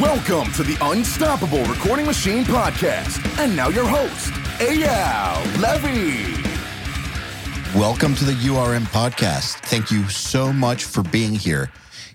Welcome to the Unstoppable Recording Machine Podcast. And now your host, Eyal Levy. Welcome to the URM podcast. Thank you so much for being here.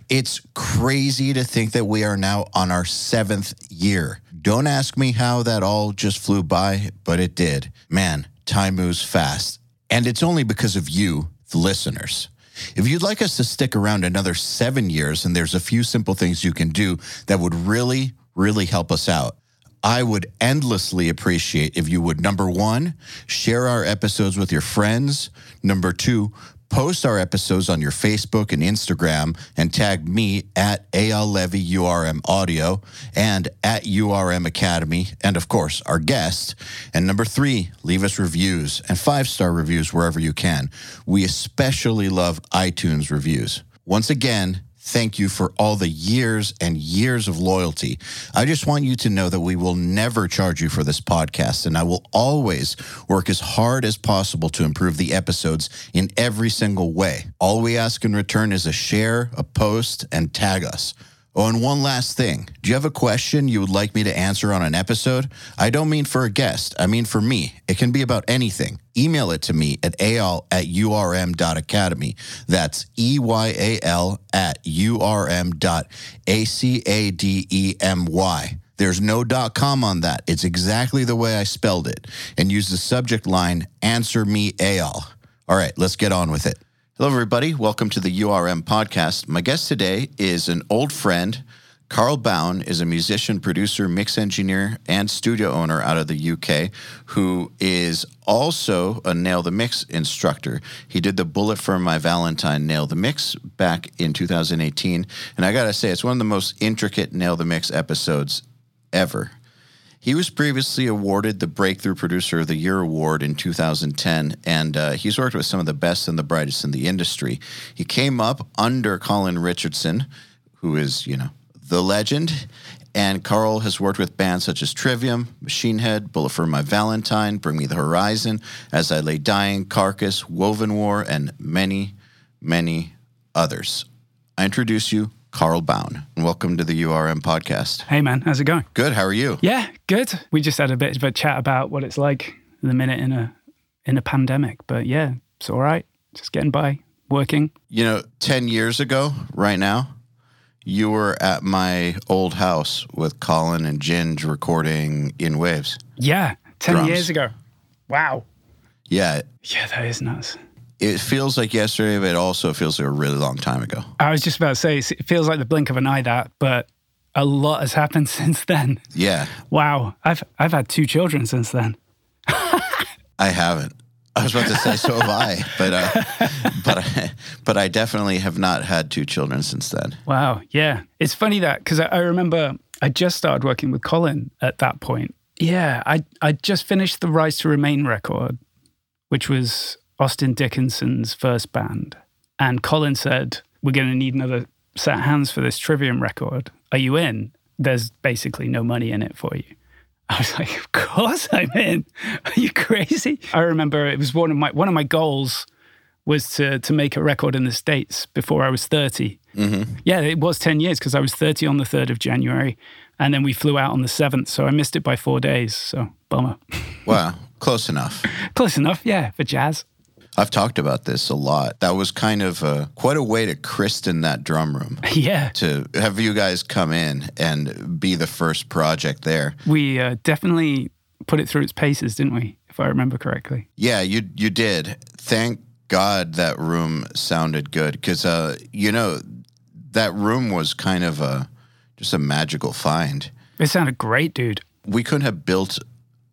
It's crazy to think that we are now on our seventh year. Don't ask me how that all just flew by, but it did. Man, time moves fast. And it's only because of you, the listeners. If you'd like us to stick around another seven years, and there's a few simple things you can do that would really, really help us out. I would endlessly appreciate if you would, number one, share our episodes with your friends. Number two, post our episodes on your Facebook and Instagram and tag me at Eyal Levy URM Audio and at URM Academy, and of course, our guest. And number three, leave us reviews and five star reviews wherever you can. We especially love iTunes reviews. Once again, thank you for all the years and years of loyalty. I just want you to know that we will never charge you for this podcast, and I will always work as hard as possible to improve the episodes in every single way. All we ask in return is a share, a post, and tag us. Oh, and one last thing. Do you have a question you would like me to answer on an episode? I don't mean for a guest, I mean for me. It can be about anything. Email it to me at Eyal at urm.academy. That's E Y A L at urm dot A C A D E M Y. There's no dot com on that. It's exactly the way I spelled it. And use the subject line, answer me Eyal. All right, let's get on with it. Hello, everybody. Welcome to the URM podcast. My guest today is an old friend. Carl Bown is a musician, producer, mix engineer, and studio owner out of the UK who is also a Nail the Mix instructor. He did the Bullet for My Valentine Nail the Mix back in 2018. And I got to say, it's one of the most intricate Nail the Mix episodes ever. He was previously awarded the Breakthrough Producer of the Year award in 2010, and uh, he's worked with some of the best and the brightest in the industry. He came up under Colin Richardson, who is, you know, the legend. And Carl has worked with bands such as Trivium, Machine Head, Bullet for My Valentine, Bring Me the Horizon, As I Lay Dying, Carcass, Woven War, and many, many others. I introduce you Carl Bown. Welcome to the URM podcast. Hey man, how's it going? Good. How are you? Yeah, good. We just had a bit of a chat about what it's like in the minute in a in a pandemic, but yeah, it's all right. Just getting by, working. You know, 10 years ago, right now, you were at my old house with Colin and Ginge recording in Waves. Yeah, 10 Drums. years ago. Wow. Yeah, Yeah, that is nuts. It feels like yesterday, but it also feels like a really long time ago. I was just about to say it feels like the blink of an eye that, but a lot has happened since then. Yeah, Wow. I've I've had two children since then. I haven't. I was about to say so have I, but uh, but I, but I definitely have not had two children since then. Wow. Yeah. It's funny that because I, I remember I just started working with Colin at that point. Yeah. I, I just finished the Rise to Remain record, which was Austin Dickinson's first band. And Colin said, We're going to need another set of hands for this Trivium record. Are you in? There's basically no money in it for you. I was like, Of course I'm in. Are you crazy? I remember it was one of my one of my goals was to to make a record in the States before I was 30. Mm-hmm. Yeah, it was 10 years because I was 30 on the 3rd of January. And then we flew out on the 7th. So I missed it by four days. So bummer. Wow, close enough. Close enough. Yeah, for jazz. I've talked about this a lot. That was kind of a, quite a way to christen that drum room. Yeah. To have you guys come in and be the first project there. We uh, definitely put it through its paces, didn't we? If I remember correctly. Yeah, you you did. Thank God that room sounded good because uh, you know that room was kind of a just a magical find. It sounded great, dude. We couldn't have built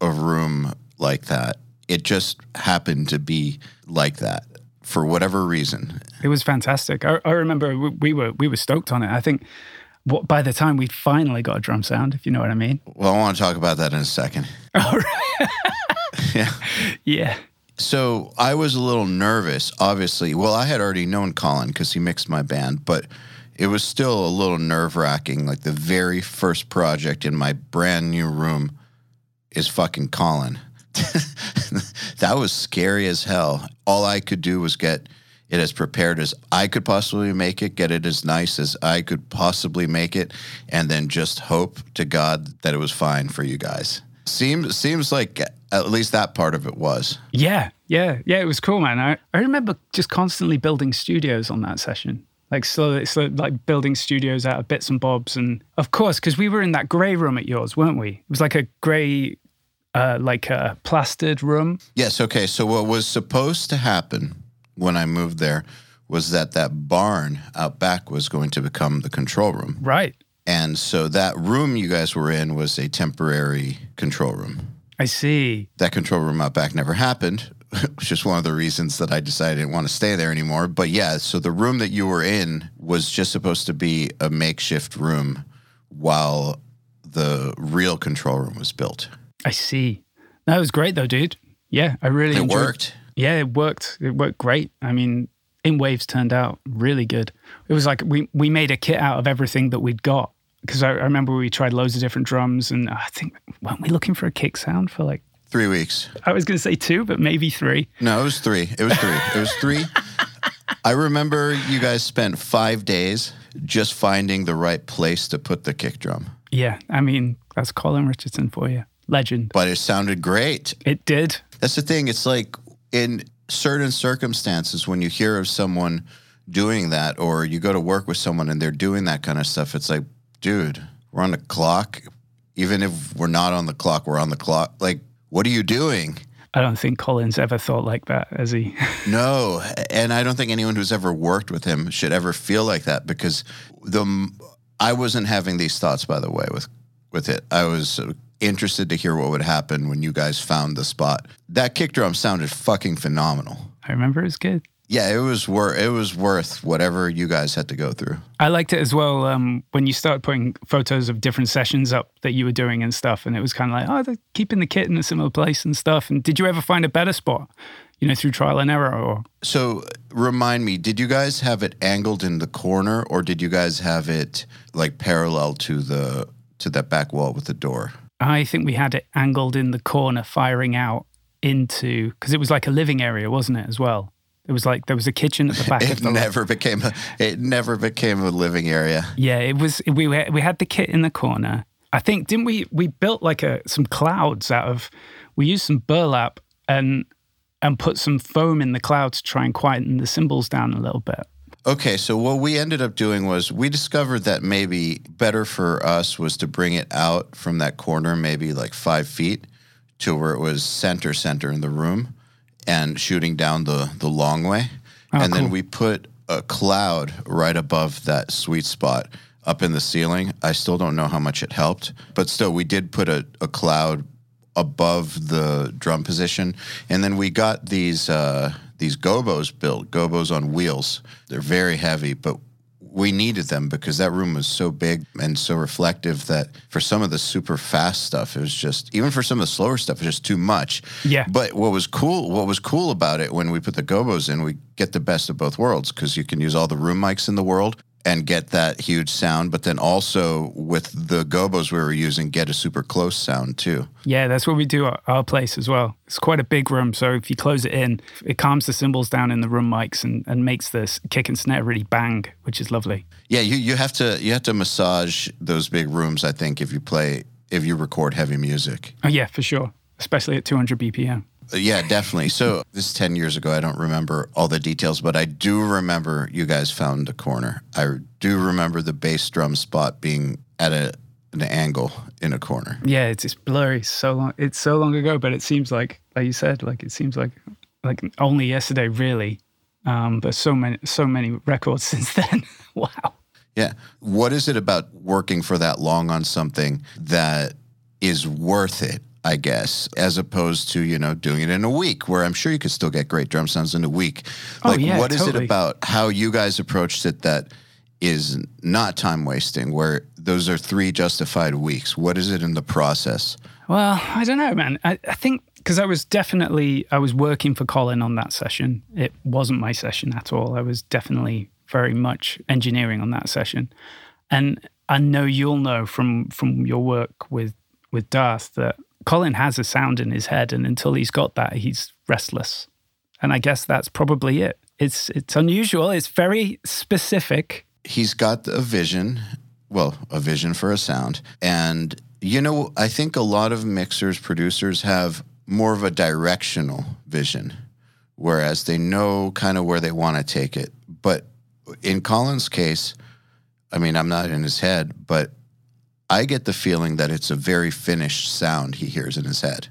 a room like that. It just happened to be like that for whatever reason. It was fantastic. I, I remember we, we were we were stoked on it. I think what, by the time we finally got a drum sound, if you know what I mean. Well, I want to talk about that in a second. All right. Yeah. Yeah. So I was a little nervous, obviously. Well, I had already known Colin because he mixed my band, but it was still a little nerve wracking. Like the very first project in my brand new room is fucking Colin. that was scary as hell. All I could do was get it as prepared as I could possibly make it, get it as nice as I could possibly make it, and then just hope to God that it was fine for you guys. Seems seems like at least that part of it was. Yeah, yeah, yeah. It was cool, man. I, I remember just constantly building studios on that session. Like slowly, slow, like building studios out of bits and bobs, and of course, because we were in that grey room at yours, weren't we? It was like a grey, uh, like a plastered room. Yes. Okay. So what was supposed to happen when I moved there was that that barn out back was going to become the control room. Right. And so that room you guys were in was a temporary control room. I see. That control room out back never happened, which is one of the reasons that I decided I didn't want to stay there anymore. But yeah, so the room that you were in was just supposed to be a makeshift room while the real control room was built. I see. That was great though, dude. Yeah, I really It enjoyed worked. Yeah, it worked. It worked great. I mean, In Waves turned out really good. It was like we we made a kit out of everything that we'd got. Because I, I remember we tried loads of different drums, and uh, I think weren't we looking for a kick sound for like Three weeks. I was going to say two, but maybe three. No, it was three. It was three. it was three. I remember you guys spent five days just finding the right place to put the kick drum, Yeah, I mean that's Colin Richardson for you, legend. but it sounded great. It did. That's the thing. It's like in certain circumstances, when you hear of someone doing that, or you go to work with someone and they're doing that kind of stuff, it's like, dude, we're on the clock. Even if we're not on the clock, we're on the clock. Like, what are you doing? I don't think Colin's ever thought like that, has he? No, and I don't think anyone who's ever worked with him should ever feel like that because the I wasn't having these thoughts by the way with with it. I was interested to hear what would happen when you guys found the spot. That kick drum sounded fucking phenomenal. I remember it was good. Yeah, it was worth it was worth whatever you guys had to go through. I liked it as well um, when you started putting photos of different sessions up that you were doing and stuff, and it was kind of like, oh, they're keeping the kit in a similar place and stuff. And did you ever find a better spot, you know, through trial and error? Or So remind me, did you guys have it angled in the corner or did you guys have it like parallel to the to that back wall with the door? I think we had it angled in the corner, firing out into because it was like a living area, wasn't it? As well, it was like there was a kitchen at the back of It the never became a it never became a living area. Yeah, it was. We were, we had the kit in the corner. I think didn't we? We built like a some clouds out of. We used some burlap and and put some foam in the clouds to try and quieten the cymbals down a little bit. Okay, so what we ended up doing was we discovered that maybe better for us was to bring it out from that corner, maybe like five feet, to where it was center center in the room, and shooting down the the long way, and then we put a cloud right above that sweet spot up in the ceiling. I still don't know how much it helped, but still we did put a, a cloud above the drum position, and then we got these uh, these gobos built, gobos on wheels. They're very heavy, but we needed them because that room was so big and so reflective that for some of the super fast stuff, it was just even for some of the slower stuff, it was just too much. Yeah. But what was cool, what was cool about it when we put the gobos in, we get the best of both worlds because you can use all the room mics in the world and get that huge sound, but then also with the gobos we were using, get a super close sound too. Yeah, that's what we do at our place as well. It's quite a big room, so if you close it in, it calms the cymbals down in the room mics and, and makes this kick and snare really bang, which is lovely. Yeah, you, you have to you have to massage those big rooms. I think if you play if you record heavy music. Oh yeah, for sure, especially at 200 BPM. Yeah, definitely. So this is ten years ago. I don't remember all the details, but I do remember you guys found a corner. I do remember the bass drum spot being at a an angle in a corner. Yeah, it's, it's blurry. So long. It's so long ago, but it seems like, like you said, like it seems like, like only yesterday, really. Um, but so many, so many records since then. wow. Yeah. What is it about working for that long on something that is worth it? I guess, as opposed to you know doing it in a week, where I'm sure you could still get great drum sounds in a week. Oh, Like, yeah, what is totally. it about how you guys approached it that is not time wasting? Where those are three justified weeks. What is it in the process? Well, I don't know, man. I, I think because I was definitely I was working for Colin on that session. It wasn't my session at all. I was definitely very much engineering on that session, and I know you'll know from from your work with with Daath that Colin has a sound in his head, and until he's got that, he's restless. And I guess that's probably it. it's it's unusual. It's very specific. He's got a vision, well, a vision for a sound. And, you know, I think a lot of mixers, producers have more of a directional vision, whereas they know kind of where they want to take it. But in Colin's case, I mean, I'm not in his head, but I get the feeling that it's a very finished sound he hears in his head.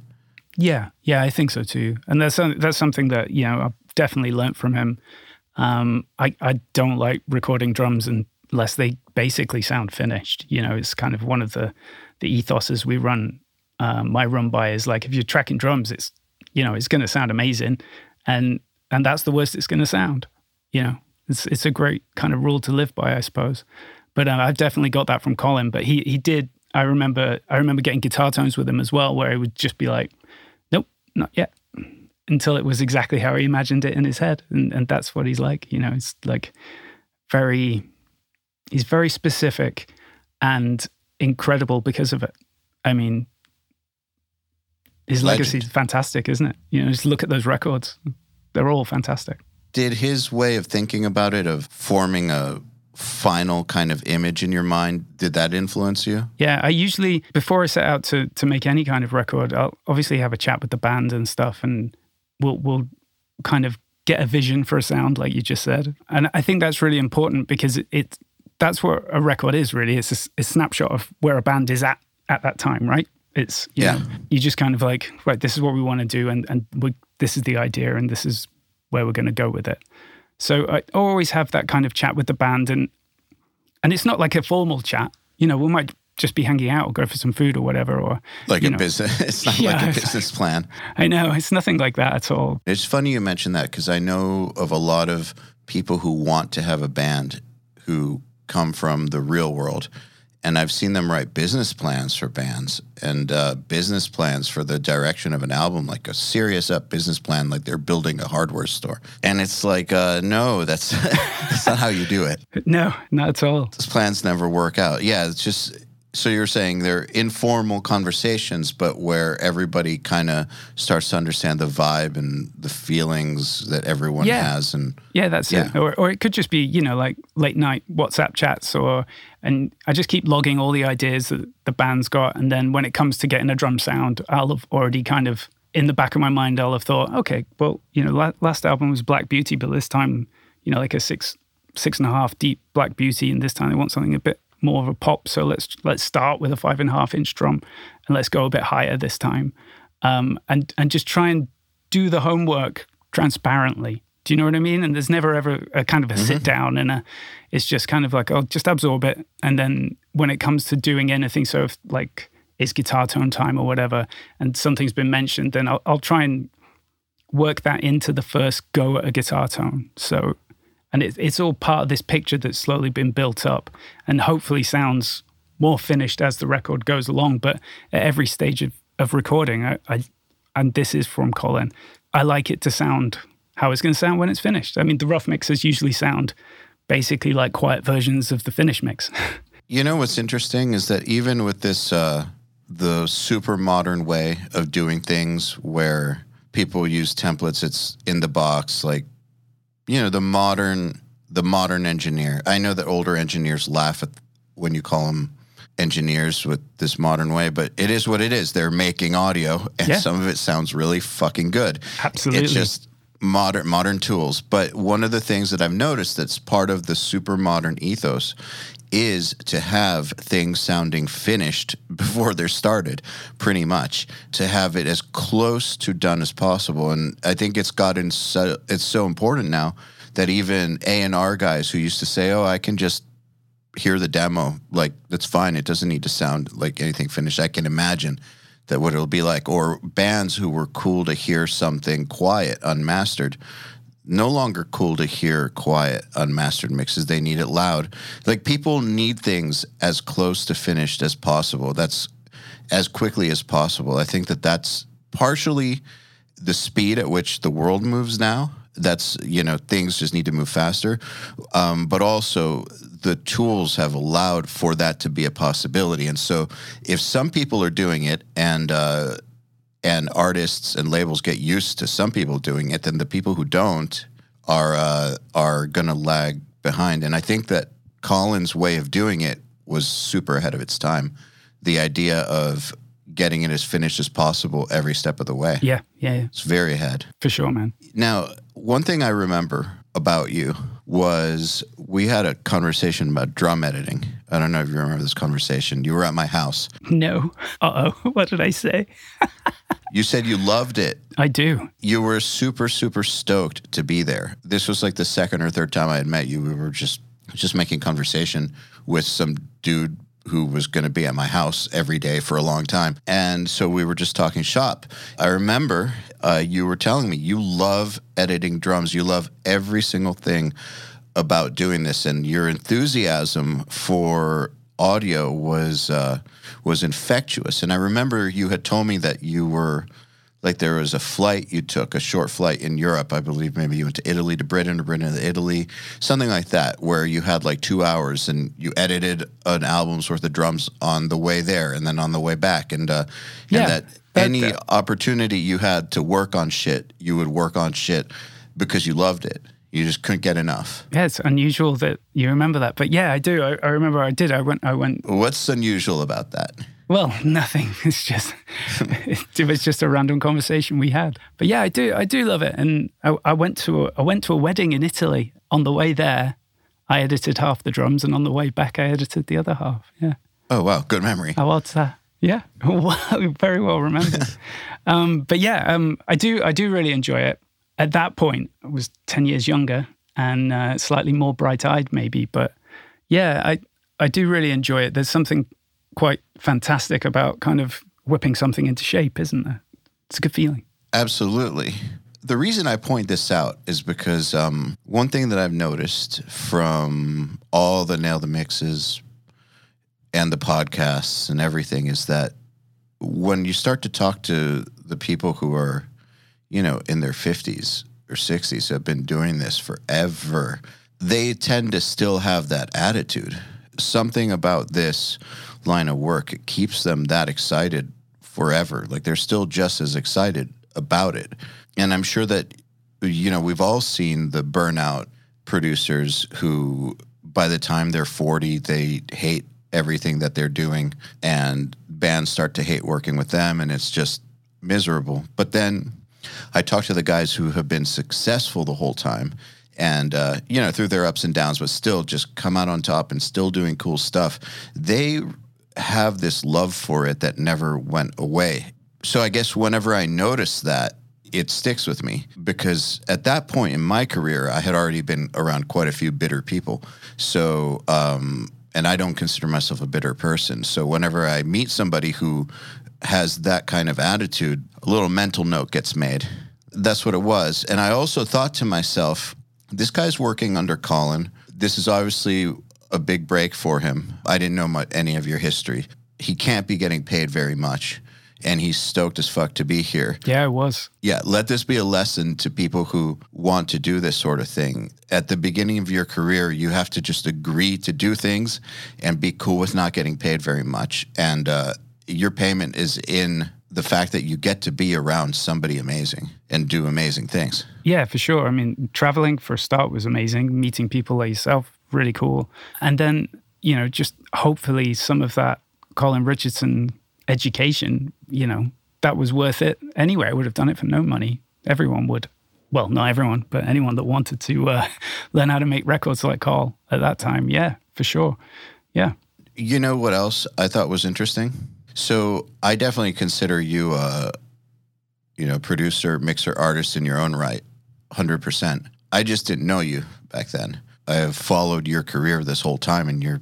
Yeah, yeah, I think so too. And that's that's something that you know I've definitely learned from him. Um, I I don't like recording drums unless they basically sound finished. You know, it's kind of one of the the ethoses we run. Um, my run by is like if you're tracking drums, it's you know it's going to sound amazing, and and that's the worst it's going to sound. You know, it's it's a great kind of rule to live by, I suppose. But uh, I've definitely got that from Colin. But he he did. I remember I remember getting guitar tones with him as well, where he would just be like, "Nope, not yet," until it was exactly how he imagined it in his head, and and that's what he's like. You know, it's like very. He's very specific and incredible because of it. I mean, his legacy is fantastic, isn't it? You know, just look at those records; they're all fantastic. Did his way of thinking about it, of forming a final kind of image in your mind did that influence you? Yeah i usually before i set out to to make any kind of record i'll obviously have a chat with the band and stuff and we'll we'll kind of get a vision for a sound like you just said. And i think that's really important because it, it that's what a record is really. It's a, a, snapshot of where a band is at at that time right? It's you yeah. know, you just kind of like right this is what we want to do and and we, this is the idea and this is where we're going to go with it so I always have that kind of chat with the band, and and it's not like a formal chat. You know, we might just be hanging out or go for some food or whatever, or like a know. business. It's not yeah, like a business plan. I know it's nothing like that at all. It's funny you mention that because I know of a lot of people who want to have a band who come from the real world and I've seen them write business plans for bands and uh, business plans for the direction of an album, like a serious up business plan, like they're building a hardware store. And it's like, uh, no, that's that's not how you do it. No, not at all. Those plans never work out. Yeah, it's just so you're saying they're informal conversations, but where everybody kind of starts to understand the vibe and the feelings that everyone yeah. has, and yeah, that's yeah. it. Or, or it could just be you know like late night WhatsApp chats, or and I just keep logging all the ideas that the band's got, and then when it comes to getting a drum sound, I'll have already kind of in the back of my mind, I'll have thought, okay, well, you know, last album was Black Beauty, but this time, you know, like a six six and a half deep Black Beauty, and this time they want something a bit more of a pop. So let's let's start with a five and a half inch drum, and let's go a bit higher this time, um, and and just try and do the homework transparently. Do you know what I mean? And there's never ever a kind of a mm-hmm. sit down and a. It's just kind of like I'll just absorb it, and then when it comes to doing anything, so if like it's guitar tone time or whatever, and something's been mentioned, then I'll, I'll try and work that into the first go at a guitar tone. So and it, it's all part of this picture that's slowly been built up and hopefully sounds more finished as the record goes along. But at every stage of, of recording, I, I, and this is from Colin, I like it to sound how it's going to sound when it's finished. I mean, the rough mixes usually sound basically like quiet versions of the finished mix. you know what's interesting is that even with this, uh, the super modern way of doing things where people use templates, it's in the box, like you know the modern the modern engineer. I know that older engineers laugh at when you call them engineers with this modern way, but it is what it is. They're making audio, and yeah. some of it sounds really fucking good. Absolutely, it's just modern modern tools. But one of the things that I've noticed that's part of the super modern ethos is to have things sounding finished before they're started, pretty much. To have it as close to done as possible, and I think it's gotten so it's so important now that even A and R guys who used to say, "Oh, I can just hear the demo, like that's fine. It doesn't need to sound like anything finished." I can imagine that what it'll be like, or bands who were cool to hear something quiet, unmastered no longer cool to hear quiet unmastered mixes. They need it loud. Like people need things as close to finished as possible. That's as quickly as possible. I think that that's partially the speed at which the world moves now. That's you know things just need to move faster. Um, but also the tools have allowed for that to be a possibility and so if some people are doing it and uh, and artists and labels get used to some people doing it, then the people who don't are uh, are going to lag behind. And I think that Colin's way of doing it was super ahead of its time. The idea of getting it as finished as possible every step of the way. Yeah, yeah, yeah. It's very ahead. For sure, man. Now, one thing I remember about you was we had a conversation about drum editing. I don't know if you remember this conversation. You were at my house. No. Uh oh. What did I say? You said you loved it. I do. You were super, super stoked to be there. This was like the second or third time I had met you. We were just just making conversation with some dude who was going to be at my house every day for a long time. And so we were just talking shop. I remember uh, you were telling me you love editing drums, you love every single thing about doing this, and your enthusiasm for audio was uh, was infectious. And I remember you had told me that you were like there was a flight you took, a short flight in Europe, I believe. Maybe you went to Italy to Britain, or Britain to Italy, something like that, where you had like two hours and you edited an album's worth of drums on the way there and then on the way back, and uh, Yeah, and that that- any that- opportunity you had to work on shit, you would work on shit because you loved it. You just couldn't get enough. Yeah, it's unusual that you remember that. But yeah, I do. I, I remember I did. I went, I went, What's unusual about that? Well, nothing. It's just, it was just a random conversation we had. But yeah, I do. I do love it. And I, I went to, a, I went to a wedding in Italy. On the way there, I edited half the drums. And on the way back, I edited the other half. Yeah. Oh wow, good memory. How odd's that? Yeah, well, very well remembered. um, but yeah, um, I do. I do really enjoy it. At that point, I was ten years younger and uh, slightly more bright-eyed, maybe. But yeah, I I do really enjoy it. There's something quite fantastic about kind of whipping something into shape, isn't there? It's a good feeling. Absolutely. The reason I point this out is because um, one thing that I've noticed from all the Nail the Mixes and the podcasts and everything is that when you start to talk to the people who are, you know, in their 50s or 60s who have been doing this forever, they tend to still have that attitude. Something about this line of work it keeps them that excited forever. Like they're still just as excited about it. And I'm sure that, you know, we've all seen the burnout producers who, by the time they're 40, they hate everything that they're doing and bands start to hate working with them and it's just miserable. But then I talk to the guys who have been successful the whole time and, uh, you know, through their ups and downs, but still just come out on top and still doing cool stuff. They have this love for it that never went away. So I guess whenever I notice that, it sticks with me because at that point in my career, I had already been around quite a few bitter people. So, um, and I don't consider myself a bitter person. So whenever I meet somebody who has that kind of attitude, a little mental note gets made. That's what it was. And I also thought to myself, this guy's working under Colin. This is obviously a big break for him. I didn't know much, any of your history. He can't be getting paid very much. And he's stoked as fuck to be here. Yeah, it was. Yeah, let this be a lesson to people who want to do this sort of thing. At the beginning of your career, you have to just agree to do things and be cool with not getting paid very much. And uh, your payment is in the fact that you get to be around somebody amazing and do amazing things. Yeah, for sure. I mean, traveling for a start was amazing. Meeting people like yourself, really cool. And then, you know, just hopefully some of that Colin Richardson education, you know, that was worth it anyway. I would have done it for no money. Everyone would. Well, not everyone, but anyone that wanted to uh, learn how to make records like Carl at that time. Yeah, for sure. Yeah. You know what else I thought was interesting? So I definitely consider you a, you know, producer, mixer, artist in your own right, hundred percent. I just didn't know you back then. I have followed your career this whole time, and you're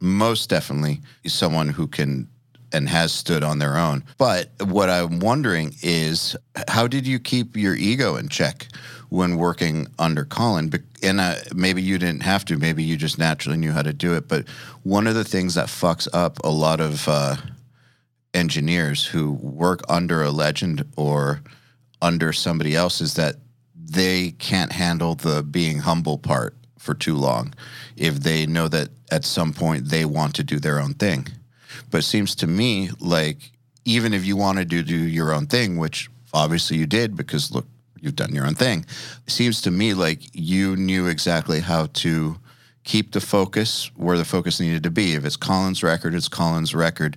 most definitely someone who can and has stood on their own. But what I'm wondering is, how did you keep your ego in check when working under Colin? And uh, maybe you didn't have to. Maybe you just naturally knew how to do it. But one of the things that fucks up a lot of uh, engineers who work under a legend or under somebody else is that they can't handle the being humble part for too long if they know that at some point they want to do their own thing. But it seems to me like even if you wanted to do your own thing, which obviously you did because look, you've done your own thing. It seems to me like you knew exactly how to keep the focus where the focus needed to be. If it's Colin's record, it's Colin's record.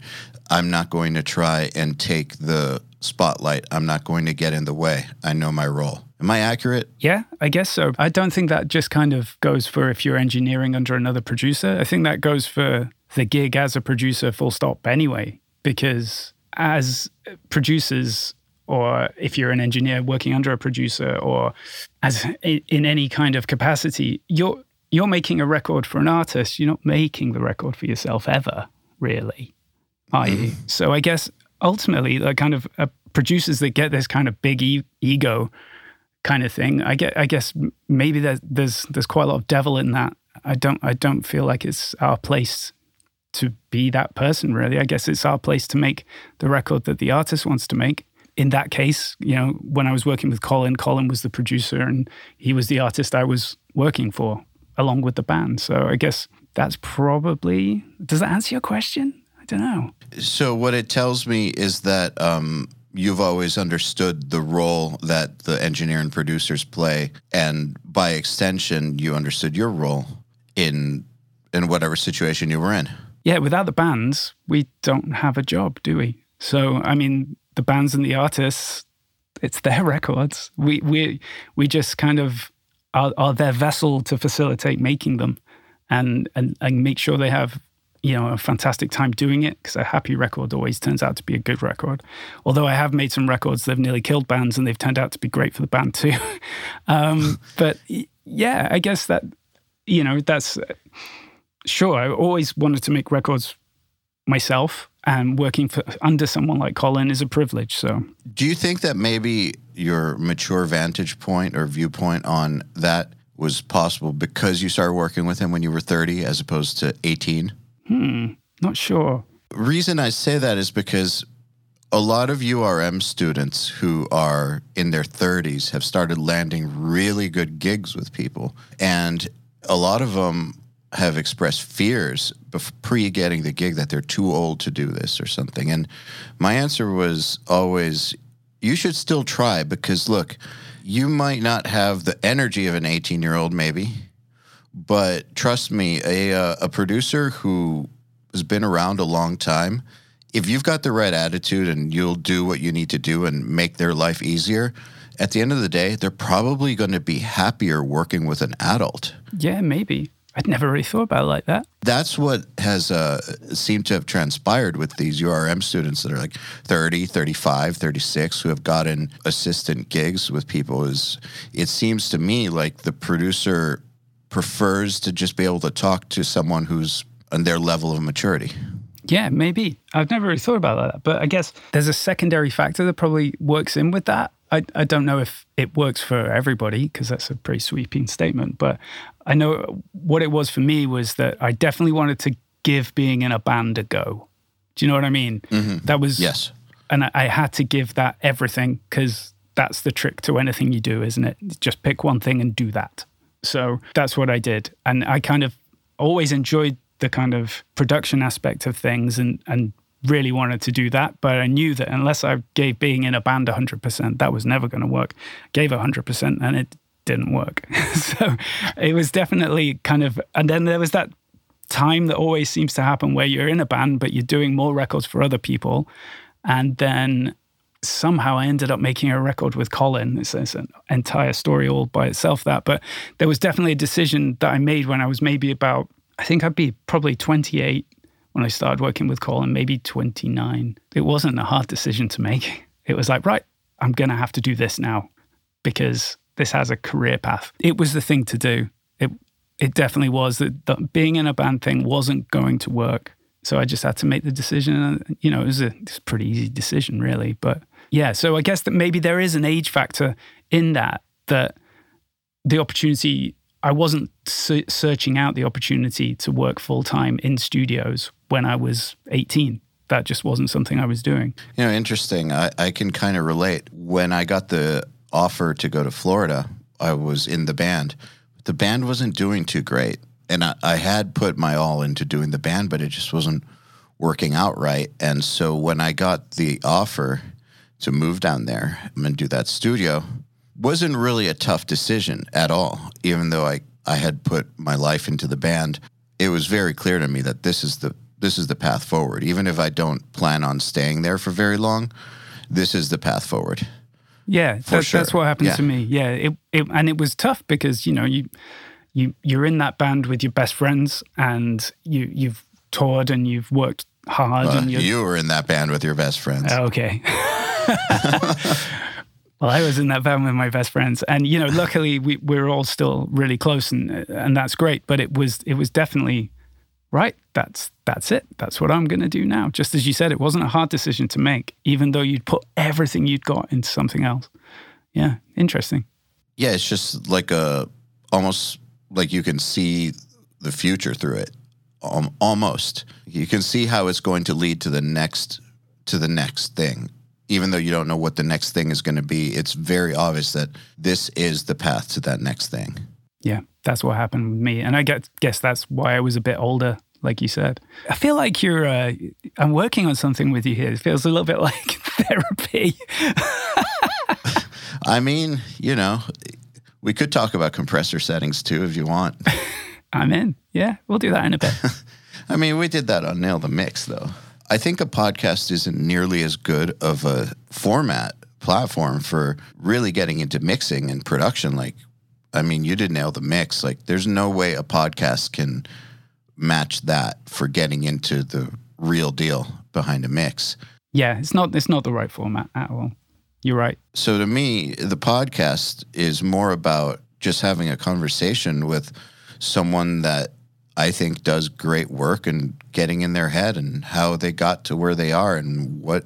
I'm not going to try and take the spotlight. I'm not going to get in the way. I know my role. Am I accurate? Yeah, I guess so. I don't think that just kind of goes for if you're engineering under another producer. I think that goes for the gig as a producer, full stop, anyway, because as producers, or if you're an engineer working under a producer, or as in any kind of capacity, you're you're making a record for an artist. You're not making the record for yourself ever, really, are you? Mm. So I guess ultimately, the kind of uh, producers that get this kind of big e- ego kind of thing, I get. I guess maybe there's, there's there's quite a lot of devil in that. I don't I don't feel like it's our place to be that person. Really, I guess it's our place to make the record that the artist wants to make. In that case, you know, when I was working with Colin, Colin was the producer and he was the artist I was working for along with the band. So I guess that's probably. Does that answer your question? I don't know. So what it tells me is that um, you've always understood the role that the engineer and producers play, and by extension, you understood your role in in whatever situation you were in. Yeah, without the bands, we don't have a job, do we? So I mean, the bands and the artists, it's their records. We we we just kind of are, are their vessel to facilitate making them and, and, and make sure they have you know a fantastic time doing it because a happy record always turns out to be a good record. Although i have made some records that have nearly killed bands and they've turned out to be great for the band too. Um, but yeah i guess that you know that's sure i always wanted to make records myself and working for, under someone like colin is a privilege so. Do you think that maybe your mature vantage point or viewpoint on that was possible because you started working with him when you were 30 as opposed to 18? Hmm, not sure. Reason I say that is because a lot of URM students who are in their 30s have started landing really good gigs with people. And a lot of them have expressed fears pre getting the gig that they're too old to do this or something. And my answer was always you should still try because look, you might not have the energy of an 18 year old, maybe, but trust me, a, uh, a producer who has been around a long time, if you've got the right attitude and you'll do what you need to do and make their life easier, at the end of the day, they're probably going to be happier working with an adult. Yeah, maybe. I'd never really thought about it like that. That's what has uh, seemed to have transpired with these URM students that are like 30, 35, 36 who have gotten assistant gigs with people is it seems to me like the producer prefers to just be able to talk to someone who's on their level of maturity. Yeah, maybe. I've never really thought about that. But I guess there's a secondary factor that probably works in with that. I, I don't know if it works for everybody because that's a pretty sweeping statement. But I know what it was for me was that I definitely wanted to give being in a band a go. Do you know what I mean? Mm-hmm. That was yes, and I, I had to give that everything because that's the trick to anything you do, isn't it? Just pick one thing and do that. So that's what I did, and I kind of always enjoyed the kind of production aspect of things and and really wanted to do that, but I knew that unless I gave being in a band 100%, that was never going to work. Gave 100% and it didn't work. so it was definitely kind of, and then there was that time that always seems to happen where you're in a band, but you're doing more records for other people. And then somehow I ended up making a record with Colin. It's, it's, an entire story all by itself, that. But there was definitely a decision that I made when I was maybe about, I think I'd be probably 28 when I started working with Colin, maybe 29. It wasn't a hard decision to make. It was like, right, I'm going to have to do this now because this has a career path. It was the thing to do. It it definitely was that, that being in a band thing wasn't going to work. So I just had to make the decision. You know, it was, a, it was a pretty easy decision, really. But yeah, so I guess that maybe there is an age factor in that, that the opportunity I wasn't searching out the opportunity to work full time in studios when I was 18. That just wasn't something I was doing. You know, interesting. I, I can kind of relate. When I got the offer to go to Florida, I was in the band. The band wasn't doing too great. And I, I had put my all into doing the band, but it just wasn't working out right. And so when I got the offer to move down there and do that studio, wasn't really a tough decision at all. Even though I, I had put my life into the band, it was very clear to me that this is the this is the path forward. Even if I don't plan on staying there for very long, this is the path forward. Yeah, that, sure. that's what happened Yeah. to me. Yeah, it, it and it was tough because you know you you you're in that band with your best friends and you you've toured and you've worked hard Uh, and you were in that band with your best friends. okay. well, I was in that band with my best friends, and you know, luckily we we're all still really close, and and that's great. But it was it was definitely right. That's that's it. That's what I'm going to do now. Just as you said, it wasn't a hard decision to make, even though you'd put everything you'd got into something else. Yeah, interesting. Yeah, it's just like a almost like you can see the future through it. Um, almost, you can see how it's going to lead to the next to the next thing. Even though you don't know what the next thing is going to be, it's very obvious that this is the path to that next thing. Yeah, that's what happened with me, and I get, guess that's why I was a bit older, like you said. I feel like you're. Uh, I'm working on something with you here. It feels a little bit like therapy. I mean, you know, we could talk about compressor settings too if you want. I'm in. Yeah, we'll do that in a bit. I mean, we did that on Nail the Mix, though. I think a podcast isn't nearly as good of a format platform for really getting into mixing and production. Like, I mean, you did Nail the Mix. Like, there's no way a podcast can match that for getting into the real deal behind a mix. Yeah, it's not. It's not the right format at all. You're right. So to me, the podcast is more about just having a conversation with someone that I think does great work and getting in their head and how they got to where they are and what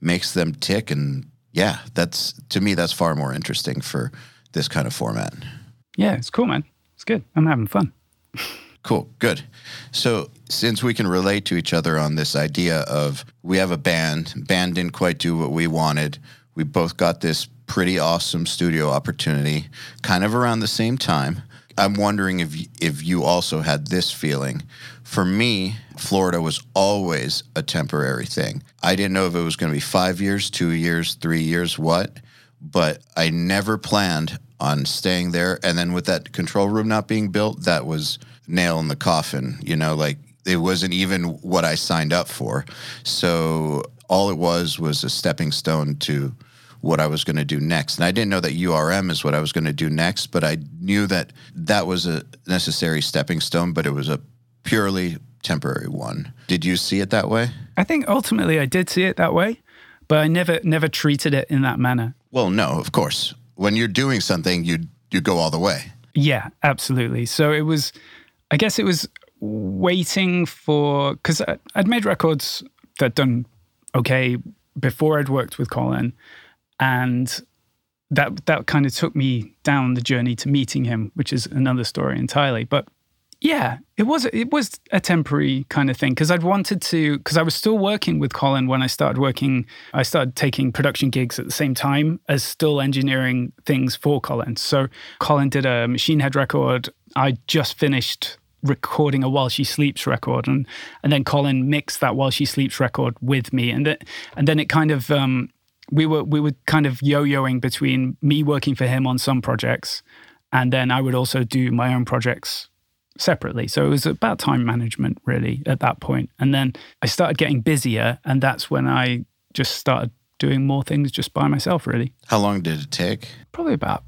makes them tick. And yeah, that's to me, that's far more interesting for this kind of format. Yeah, it's cool, man. It's good. I'm having fun. Cool, good. So, since we can relate to each other on this idea of we have a band, band didn't quite do what we wanted. We both got this pretty awesome studio opportunity, kind of around the same time. I'm wondering if if you also had this feeling. For me, Florida was always a temporary thing. I didn't know if it was going to be five years, two years, three years, what, but I never planned on staying there. And then with that control room not being built, that was nail in the coffin. You know, like it wasn't even what I signed up for. So all it was was a stepping stone to what I was going to do next. And I didn't know that URM is what I was going to do next, but I knew that that was a necessary stepping stone, but it was a purely temporary one. Did you see it that way? I think ultimately I did see it that way, but I never never treated it in that manner. Well, no, of course. When you're doing something, you you go all the way. Yeah, absolutely. So it was, I guess it was waiting for, because I'd made records that done okay before I'd worked with Colin. And that, that kind of took me down the journey to meeting him, which is another story entirely. But yeah, it was it was a temporary kind of thing because I'd wanted to because I was still working with Colin when I started working. I started taking production gigs at the same time as still engineering things for Colin. So Colin did a Machine Head record. I just finished recording a While She Sleeps record, and and then Colin mixed that While She Sleeps record with me, and it, and then it kind of um, we were we were kind of yo-yoing between me working for him on some projects, and then I would also do my own projects separately. So it was about time management, really, at that point. And then I started getting busier, and that's when I just started doing more things just by myself, really. How long did it take? Probably about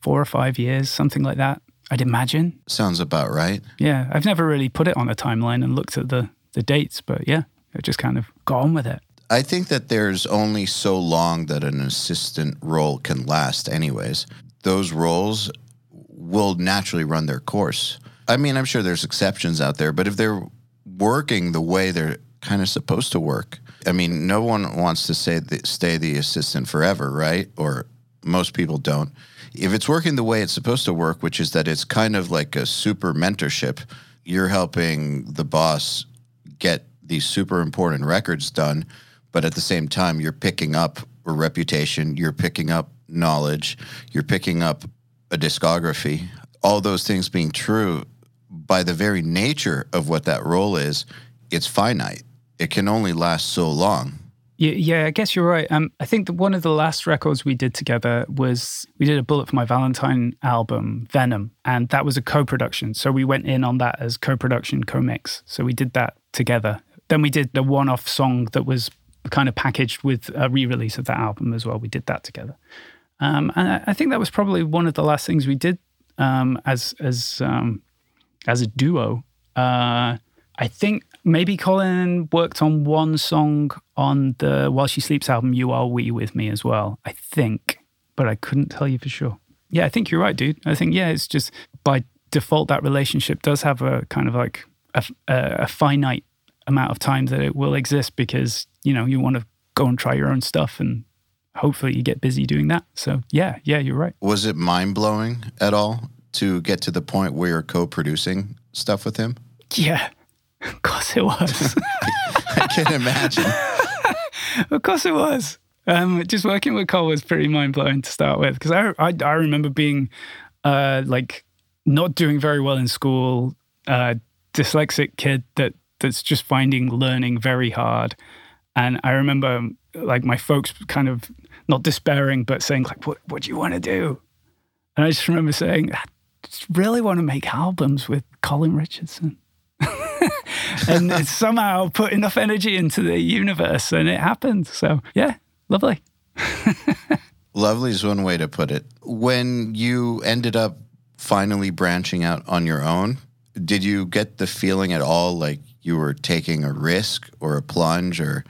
four or five years, something like that, I'd imagine. Sounds about right. Yeah, I've never really put it on a timeline and looked at the, the dates, but yeah, I just kind of got on with it. I think that there's only so long that an assistant role can last, anyways. Those roles will naturally run their course. I mean, I'm sure there's exceptions out there, but if they're working the way they're kind of supposed to work, I mean, no one wants to say the, stay the assistant forever, right? Or most people don't. If it's working the way it's supposed to work, which is that it's kind of like a super mentorship, you're helping the boss get these super important records done, but at the same time, you're picking up a reputation, you're picking up knowledge, you're picking up a discography. All those things being true, by the very nature of what that role is, it's finite. It can only last so long. Yeah, I guess you're right. Um, I think that one of the last records we did together was we did a Bullet for My Valentine album, Venom, and that was a co-production. So we went in on that as co-production, co-mix. So we did that together. Then we did the one-off song that was kind of packaged with a re-release of that album as well. We did that together, um, and I, I think that was probably one of the last things we did um, as as um, as a duo. Uh, I think maybe Colin worked on one song on the While She Sleeps album, You Are We with me as well. I think, but I couldn't tell you for sure. Yeah, I think you're right, dude. I think, yeah, it's just by default, that relationship does have a kind of like a, a finite amount of time that it will exist because, you know, you want to go and try your own stuff and hopefully you get busy doing that. So, yeah, yeah, you're right. Was it mind blowing at all to get to the point where you're co producing stuff with him? Yeah, of course it was. I can imagine. of course it was. Um, just working with Cole was pretty mind blowing to start with because I, I, I remember being uh, like not doing very well in school, uh, dyslexic kid that that's just finding learning very hard, and I remember like my folks kind of not despairing but saying like what what do you want to do, and I just remember saying I just really want to make albums with Colin Richardson. and somehow put enough energy into the universe and it happened. So, yeah, lovely. lovely is one way to put it. When you ended up finally branching out on your own, did you get the feeling at all like you were taking a risk or a plunge or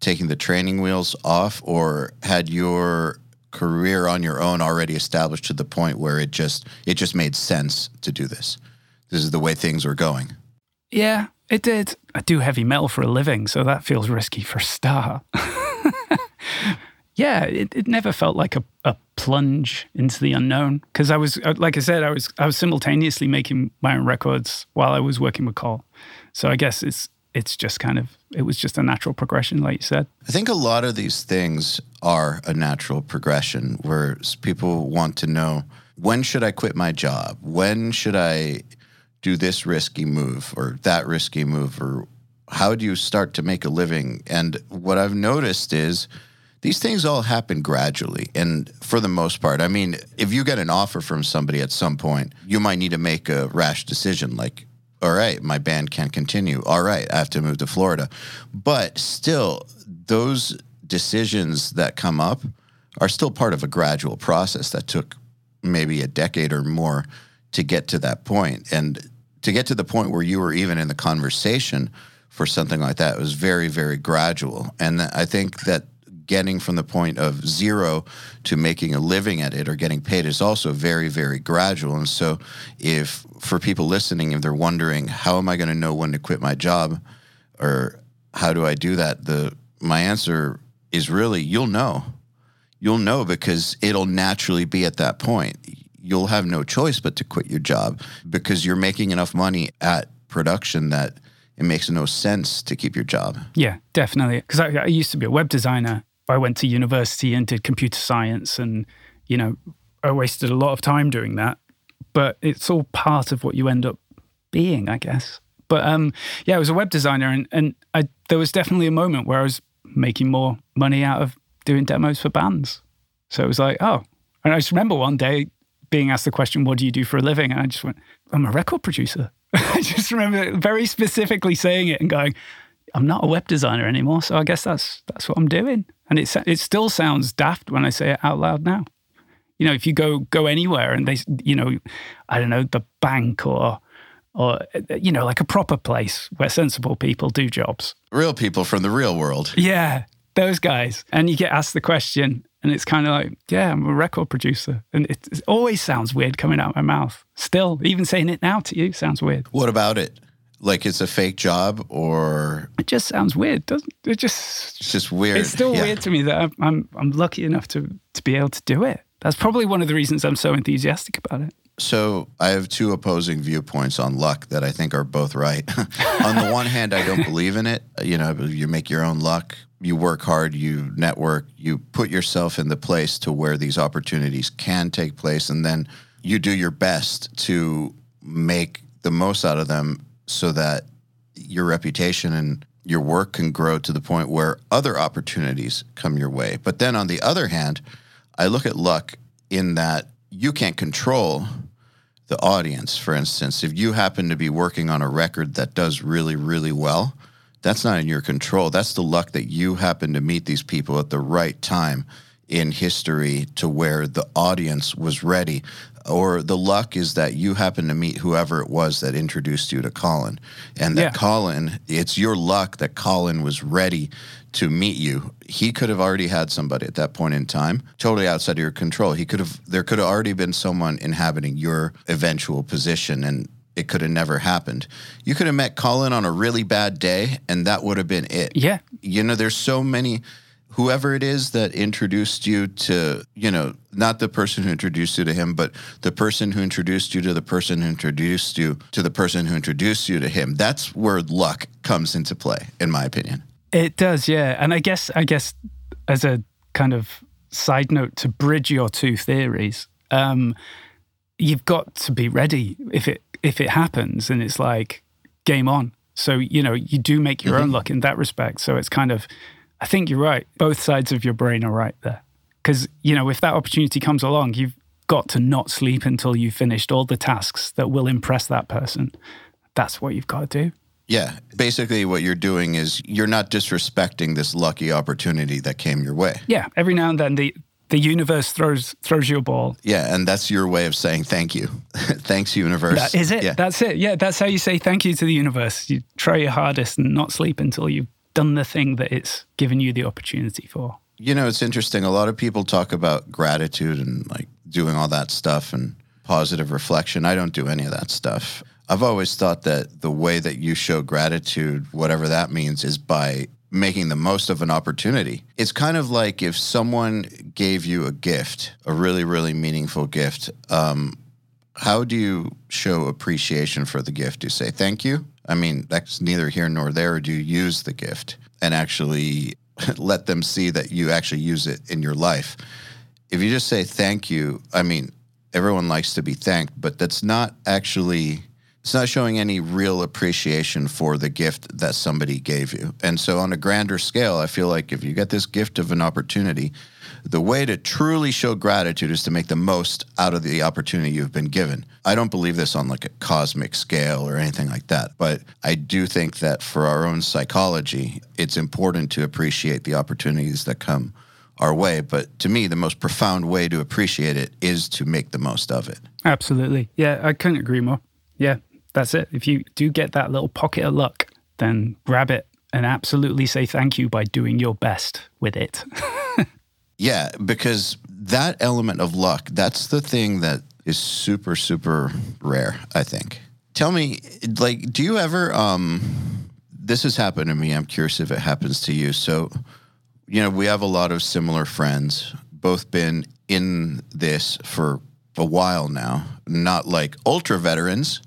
taking the training wheels off, or had your career on your own already established to the point where it just it just made sense to do this? This is the way things were going. Yeah, it did. I do heavy metal for a living, so that feels risky for a start. yeah, it, it never felt like a, a plunge into the unknown because I was, uh, like I said, I was I was simultaneously making my own records while I was working with Cole. So I guess it's it's just kind of it was just a natural progression, like you said. I think a lot of these things are a natural progression where people want to know when should I quit my job? When should I do this risky move or that risky move or how do you start to make a living? And what i've noticed is these things all happen gradually. And for the most part i mean if you get an offer from somebody at some point you might need to make a rash decision like all right my band can't continue. All right i have to move to florida. But still those decisions that come up are still part of a gradual process that took maybe a decade or more to get to that point. And to get to the point where you were even in the conversation for something like that was very, very gradual. And I think that getting from the point of zero to making a living at it or getting paid is also very, very gradual. And so, if for people listening, if they're wondering, how am I going to know when to quit my job or how do I do that? The my answer is really you'll know. You'll know because it'll naturally be at that point you'll have no choice but to quit your job because you're making enough money at production that it makes no sense to keep your job. Yeah, definitely. Because I, I, used to be a web designer. I went to university and did computer science, and you know, I wasted a lot of time doing that. But it's all part of what you end up being, I guess. But um, yeah, I was a web designer, and and I, there was definitely a moment where I was making more money out of doing demos for bands. So it was like, oh, and I just remember one day being asked the question, "What do you do for a living?" And I just went, "I'm a record producer." I just remember very specifically saying it and going, "I'm not a web designer anymore, so I guess that's that's what I'm doing." And it it still sounds daft when I say it out loud now. You know, if you go go anywhere and they, you know, I don't know, the bank or or you know, like a proper place where sensible people do jobs. Real people from the real world. Yeah, those guys. And you get asked the question, and it's kind of like, yeah, I'm a record producer. And it, it, always sounds weird coming out of my mouth. Still, even saying it now to you sounds weird. What about it? Like it's a fake job or it just sounds weird, doesn't it? Just it's just weird. It's still yeah. weird to me that I'm, I'm I'm lucky enough to to be able to do it. That's probably one of the reasons I'm so enthusiastic about it. So I have two opposing viewpoints on luck that I think are both right. on the one hand, I don't believe in it. You know, you make your own luck. You work hard, you network, you put yourself in the place to where these opportunities can take place, and then you do your best to make the most out of them so that your reputation and your work can grow to the point where other opportunities come your way. But then on the other hand, I look at luck in that you can't control the audience. For instance, if you happen to be working on a record that does really, really well, that's not in your control. That's the luck that you happen to meet these people at the right time in history to where the audience was ready. Or the luck is that you happen to meet whoever it was that introduced you to Colin. And that Yeah. Colin, it's your luck that Colin was ready to meet you. He could have already had somebody at that point in time, totally outside of your control. He could have, there could have already been someone inhabiting your eventual position and it could have never happened. You could have met Colin on a really bad day and that would have been it Yeah. you know there's so many whoever it is that introduced you to you know not the person who introduced you to him but the person who introduced you to the person who introduced you to the person who introduced you to him that's where luck comes into play in my opinion It does, yeah. And I guess I guess as a kind of side note to bridge your two theories, um, you've got to be ready if it if it happens and it's like game on. So, you know, you do make your own mm-hmm. luck in that respect. So it's kind of I think you're right. Both sides of your brain are right there. Cuz you know, if that opportunity comes along, you've got to not sleep until you've finished all the tasks that will impress that person. That's what you've got to do. yeah basically what you're doing is you're not disrespecting this lucky opportunity that came your way Yeah, every now and then the the universe throws throws you a ball. yeah and that's your way of saying thank you thanks universe That is it. yeah That's it. Yeah, that's how you say thank you to the universe. You try your hardest and not sleep until you've done the thing that it's given you the opportunity for. You know, it's interesting. A lot of people talk about gratitude and like doing all that stuff and positive reflection. I don't do any of that stuff. I've always thought that the way that you show gratitude, whatever that means, is by making the most of an opportunity. It's kind of like if someone gave you a gift, a really, really meaningful gift. Um, how do you show appreciation for the gift? Do you say thank you? I mean, that's neither here nor there. Do you use the gift and actually let them see that you actually use it in your life? If you just say thank you, I mean, everyone likes to be thanked, but that's not actually it's not showing any real appreciation for the gift that somebody gave you. And so on a grander scale, I feel like if you get this gift of an opportunity, the way to truly show gratitude is to make the most out of the opportunity you've been given. I don't believe this on like a cosmic scale or anything like that, but I do think that for our own psychology, it's important to appreciate the opportunities that come our way. But to me, the most profound way to appreciate it is to make the most of it. Absolutely. Yeah, I couldn't agree more. Yeah, that's it. If you do get that little pocket of luck, then grab it and absolutely say thank you by doing your best with it. Yeah, because that element of luck, that's the thing that is super, super rare, I think. Tell me, like, do you ever, um, this has happened to me. I'm curious if it happens to you. So, you know, we have a lot of similar friends, both been in this for a while now, not like ultra veterans,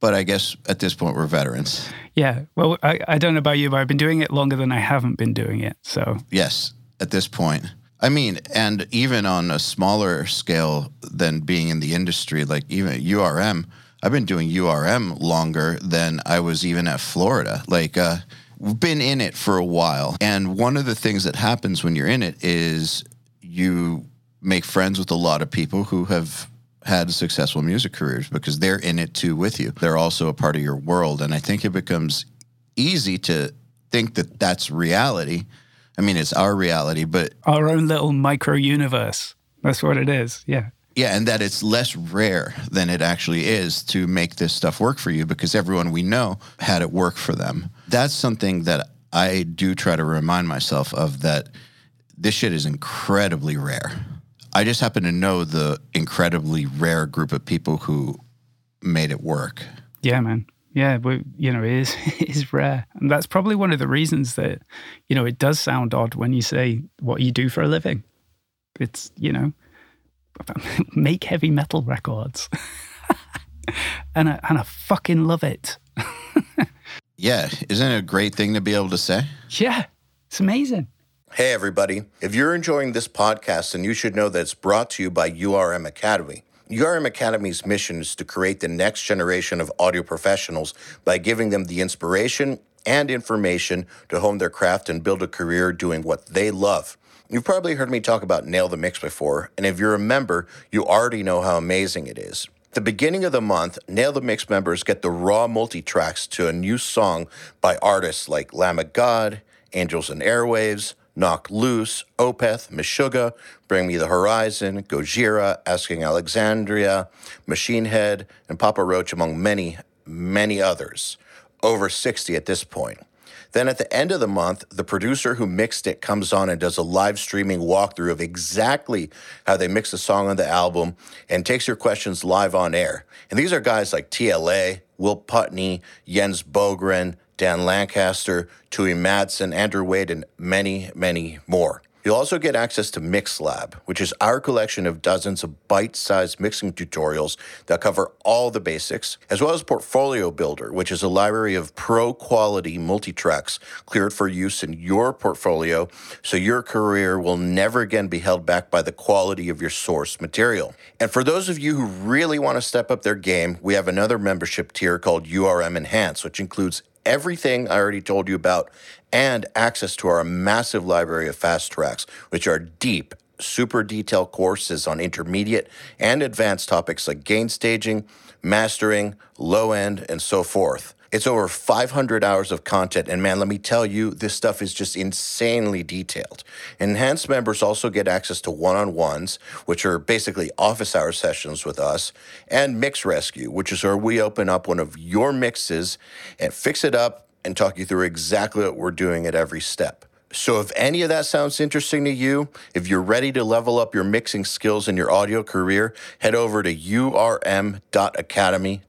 but I guess at this point we're veterans. yeah. Well, I, I don't know about you, but I've been doing it longer than I haven't been doing it. So Yes, at this point. I mean, and even on a smaller scale than being in the industry, like even URM, I've been doing URM longer than I was even at Florida. Like, uh, we've been in it for a while. And one of the things that happens when you're in it is you make friends with a lot of people who have had successful music careers because they're in it too with you. They're also a part of your world. And I think it becomes easy to think that that's reality. I mean, it's our reality, but our own little micro universe. That's what it is. Yeah. yeah, and that it's less rare than it actually is to make this stuff work for you because everyone we know had it work for them. That's something that I do try to remind myself of that this shit is incredibly rare. I just happen to know the incredibly rare group of people who made it work. Yeah, man. Yeah, you know, it is it is rare, and that's probably one of the reasons that you know it does sound odd when you say what you do for a living. It's you know, make heavy metal records, and I, and I fucking love it. Yeah, isn't it a great thing to be able to say? Yeah, it's amazing. Hey, everybody. If you're enjoying this podcast, then you should know that it's brought to you by URM Academy. URM Academy's mission is to create the next generation of audio professionals by giving them the inspiration, and information to hone their craft and build a career doing what they love. You've probably heard me talk about Nail the Mix before, and if you're a member, you already know how amazing it is. The beginning of the month, Nail the Mix members get the raw multi tracks to a new song by artists like Lamb of God, Angels and Airwaves, Knocked Loose, Opeth, Meshuggah, Bring Me the Horizon, Gojira, Asking Alexandria, Machine Head, and Papa Roach, among many, many others. Over 60 at this point. Then at the end of the month, the producer who mixed it comes on and does a live streaming walkthrough of exactly how they mix the song on the album and takes your questions live on air. And these are guys like TLA, Will Putney, Jens Bogren, Dan Lancaster, Tue Madsen, Andrew Wade, and many, many more. You'll also get access to MixLab, which is our collection of dozens of bite sized mixing tutorials that cover all the basics, as well as Portfolio Builder, which is a library of pro quality multi tracks cleared for use in your portfolio so your career will never again be held back by the quality of your source material. And for those of you who really want to step up their game, we have another membership tier called URM Enhance, which includes everything I already told you about and access to our massive library of fast tracks, which are deep, super detailed courses on intermediate and advanced topics like gain staging, mastering, low end, and so forth. It's over 500 hours of content, and man, let me tell you, this stuff is just insanely detailed. Enhanced members also get access to one on ones, which are basically office hour sessions with us, and Mix Rescue, which is where we open up one of your mixes and fix it up and talk you through exactly what we're doing at every step. So, if any of that sounds interesting to you, if you're ready to level up your mixing skills in your audio career, head over to urm.academy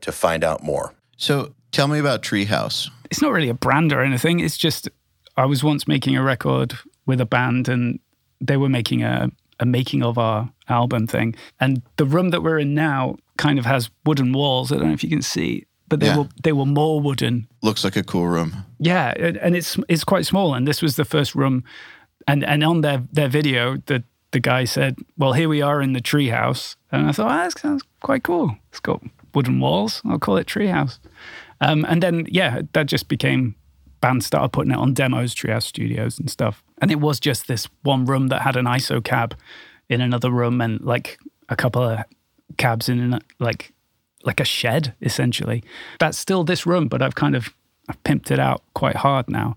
to find out more. So tell me about Treehouse. It's not really a brand or anything. It's just I was once making a record with a band and they were making a, a making of our album thing. And the room that we're in now kind of has wooden walls. I don't know if you can see, but they Yeah. were they were more wooden Looks like a cool room. Yeah, and it's it's quite small, and this was the first room, and and on their their video, the the guy said, "Well, here we are in the treehouse," and I thought, oh, that sounds quite cool. It's got wooden walls. I'll call it treehouse. Um, and then yeah, that just became bands started putting it on demos, treehouse studios and stuff, and it was just this one room that had an ISO cab in another room, and like a couple of cabs in like like a shed essentially. That's still this room, but I've kind of I've pimped it out quite hard now.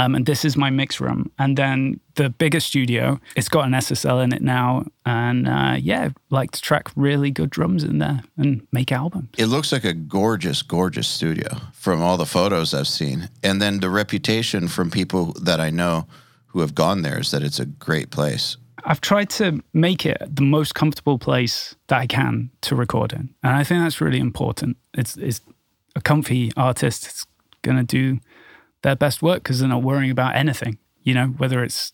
Um, and this is my mix room. And then the bigger studio, it's got an SSL in it now. And uh, yeah, like to track really good drums in there and make albums. It looks like a gorgeous, gorgeous studio from all the photos I've seen. And then the reputation from people that I know who have gone there is that it's a great place. I've tried to make it the most comfortable place that I can to record in. And I think that's really important. It's, it's a comfy artist is going to do their best work because they're not worrying about anything, you know, whether it's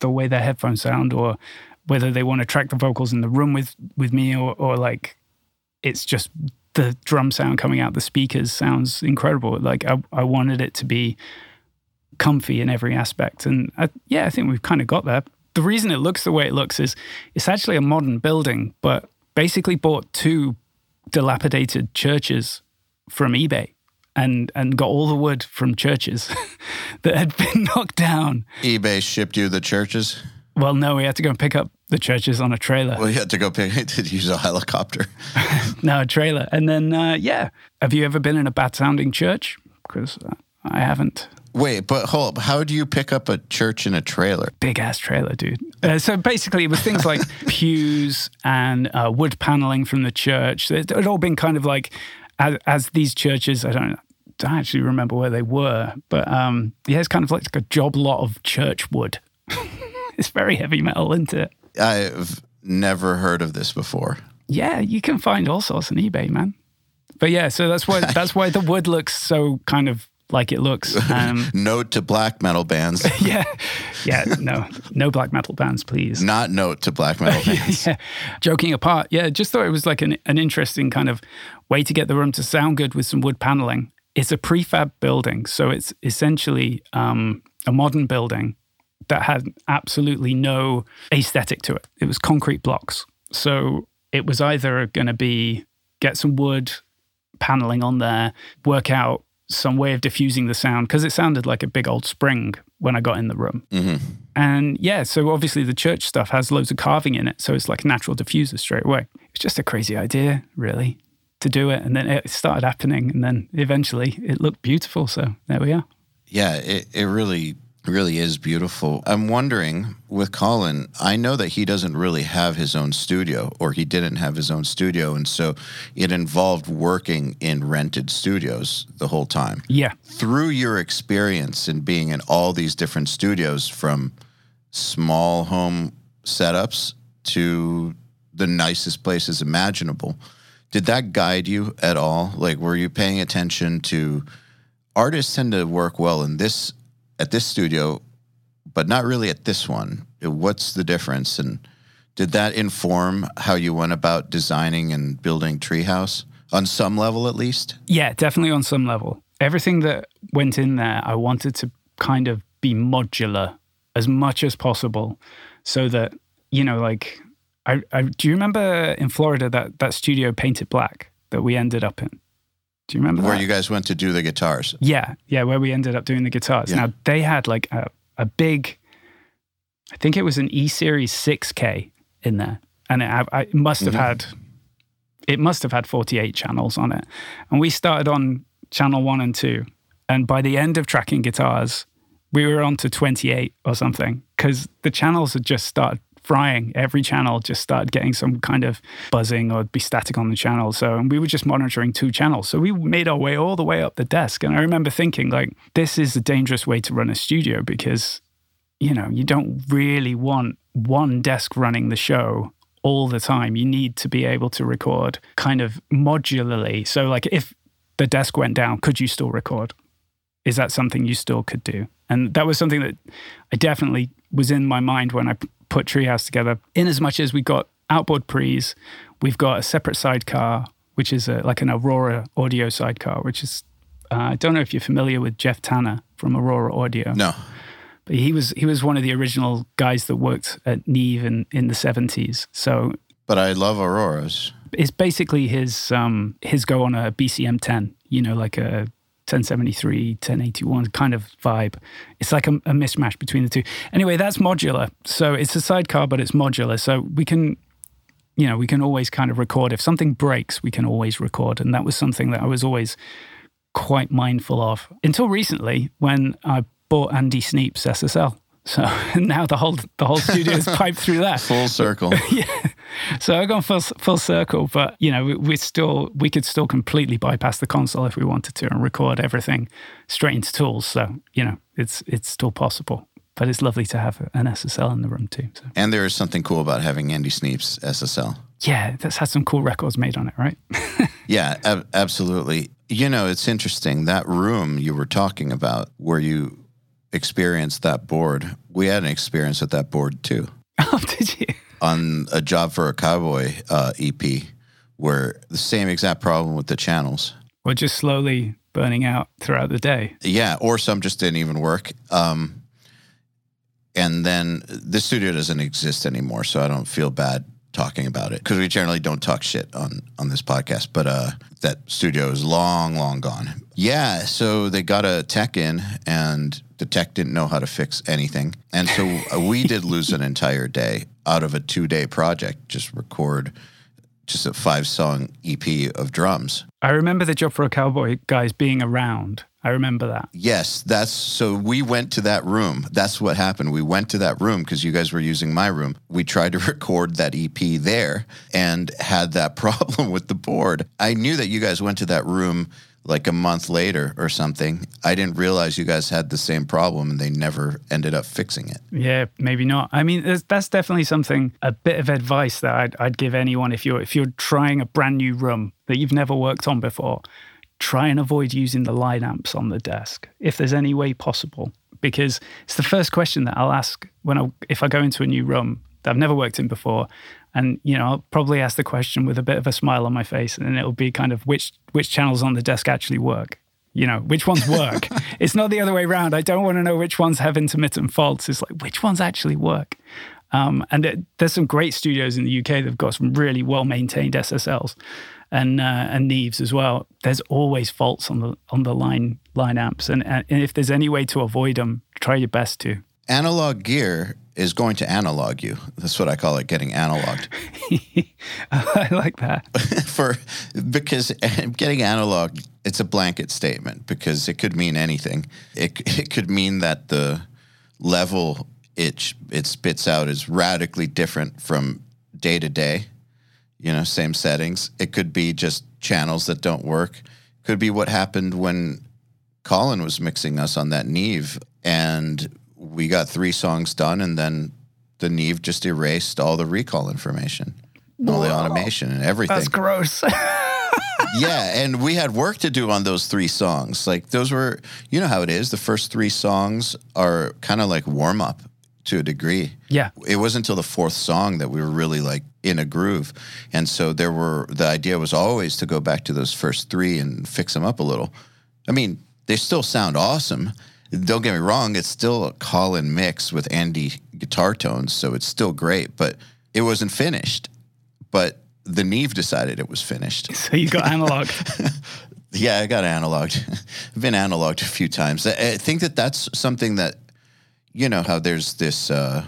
the way their headphones sound or whether they want to track the vocals in the room with, with me or, or like it's just the drum sound coming out the speakers sounds incredible. Like I, I wanted it to be comfy in every aspect. And I, yeah, I think we've kind of got there. The reason it looks the way it looks is it's actually a modern building, but basically bought two dilapidated churches from eBay and and got all the wood from churches that had been knocked down. eBay shipped you the churches. Well, no, we had to go and pick up the churches on a trailer. Well, you had to go pick to use a helicopter. no, a trailer. And then, uh, yeah. Have you ever been in a bad sounding church? Because uh, I haven't. Wait, but hold up. How do you pick up a church in a trailer? Big ass trailer, dude. Uh, so basically, it was things like pews and uh, wood paneling from the church. It had all been kind of like, as, as these churches, I don't, don't actually remember where they were, but um, yeah, it's kind of like a job lot of church wood. it's very heavy metal, isn't it? I've never heard of this before. Yeah, you can find all sorts on eBay, man. But yeah, so that's why that's why the wood looks so kind of like it looks. Um, Note to black metal bands. yeah, yeah, no, no black metal bands, please. Not note to black metal bands. yeah. Joking apart, yeah, just thought it was like an, an interesting kind of way to get the room to sound good with some wood paneling. It's a prefab building, so it's essentially um, a modern building that had absolutely no aesthetic to it. It was concrete blocks. So it was either going to be get some wood paneling on there, work out some way of diffusing the sound because it sounded like a big old spring when I got in the room. And yeah, so obviously the church stuff has loads of carving in it. So it's like natural diffuser straight away. It's just a crazy idea, really, to do it. And then it started happening. And then eventually it looked beautiful. So there we are. Yeah, it, it really, really is beautiful. I'm wondering with Colin, I know that he doesn't really have his own studio, or he didn't have his own studio. And so it involved working in rented studios the whole time. Yeah. Through your experience in being in all these different studios, from small home setups to the nicest places imaginable, did that guide you at all? Like, were you paying attention to artists tend to work well in this at this studio, but not really at this one? What's the difference? And did that inform how you went about designing and building Treehouse on some level, at least? Yeah, definitely on some level. Everything that went in there, I wanted to kind of be modular as much as possible so that, you know, like, I, I do you remember in Florida that, that studio painted black that we ended up in? Do you remember Where that? you guys went to do the guitars? Yeah, yeah, where we ended up doing the guitars. Yeah. Now they had like a, a big, I think it was an E Series 6K in there, and it, I, it must have mm-hmm. had, it must have had 48 channels on it, and we started on channel one and two, and by the end of tracking guitars, we were on to 28 or something because the channels had just started frying. Every channel just started getting some kind of buzzing or be static on the channel. So, and we were just monitoring two channels. So we made our way all the way up the desk. And I remember thinking, like, this is a dangerous way to run a studio because, you know, you don't really want one desk running the show all the time. You need to be able to record kind of modularly. So, like, if the desk went down, could you still record? Is that something you still could do? And that was something that I definitely was in my mind when I put Treehouse together. In as much as we've got outboard pre's, we've got a separate sidecar, which is a, like an Aurora audio sidecar, which is uh, I don't know if you're familiar with Geoff Tanner from Aurora Audio, No. but he was he was one of the original guys that worked at Neve in, in the 70s. So But I love Auroras. it's basically his um his go on a BCM 10, you know, like a 1073, 1081 kind of vibe. It's like a, a mismatch between the two. Anyway, that's modular. So it's a sidecar, but it's modular. So we can, you know, we can always kind of record. If something breaks, we can always record. And that was something that I was always quite mindful of until recently when I bought Andy Sneap's SSL. So now the whole the whole studio is piped through that. Full circle. yeah. So I've gone full full circle, but you know, we, we still we could still completely bypass the console if we wanted to and record everything straight into tools. So you know, it's it's still possible. But it's lovely to have an SSL in the room too. So and there is something cool about having Andy Sneap's SSL. yeah, that's had some cool records made on it, right? Yeah, ab- absolutely. You know, it's interesting that room you were talking about where you experienced that board. We had an experience at that board too oh, did you? on a Job for a Cowboy uh, EP, where the same exact problem with the channels. Or just slowly burning out throughout the day. Yeah, or some just didn't even work. Um, and then the studio doesn't exist anymore, so I don't feel bad talking about it because we generally don't talk shit on on this podcast. But uh, that studio is long, long gone. Yeah, so they got a tech in, and the tech didn't know how to fix anything, and so uh, we did lose an entire day out of a two day project. Just record just a five song EP of drums. I remember the Job for a Cowboy guys being around. I remember that. Yes, that's so we went to that room. That's what happened. We went to that room because you guys were using my room. We tried to record that EP there and had that problem with the board. I knew that you guys went to that room like a month later or something. I didn't realize you guys had the same problem and they never ended up fixing it. Yeah, maybe not. I mean, that's definitely something, a bit of advice that I'd, I'd give anyone if you're if you're trying a brand new room that you've never worked on before. Try and avoid using the line amps on the desk if there's any way possible, because it's the first question that I'll ask when I if I go into a new room that I've never worked in before, and you know I'll probably ask the question with a bit of a smile on my face, and it'll be kind of which which channels on the desk actually work? You know which ones work? It's not the other way around. I don't want to know which ones have intermittent faults. It's like which ones actually work? Um, and it, there's some great studios in the UK that've got some really well maintained SSLs and uh, and Neves as well. There's always faults on the on the line line amps, and, and if there's any way to avoid them, try your best to. Analog gear is going to analog you. That's what I call it, getting analogged. I like that. For because getting analog, it's a blanket statement because it could mean anything. It it could mean that the level it it spits out is radically different from day to day. You know, same settings. It could be just channels that don't work. Could be what happened when Colin was mixing us on that Neve and we got three songs done and then the Neve just erased all the recall information, all the automation and everything. That's gross. yeah, and we had work to do on those three songs. Like those were, you know how it is. The first three songs are kind of like warm up to a degree. Yeah. It wasn't until the fourth song that we were really like in a groove. And so there were the idea was always to go back to those first three and fix them up a little. I mean, they still sound awesome. Don't get me wrong, it's still a Colin mix with Andy guitar tones, so it's still great, but it wasn't finished. But the Neve decided it was finished. So you got analog. yeah, I got analoged. I've been analoged a few times. I think that that's something that, you know, how there's this uh,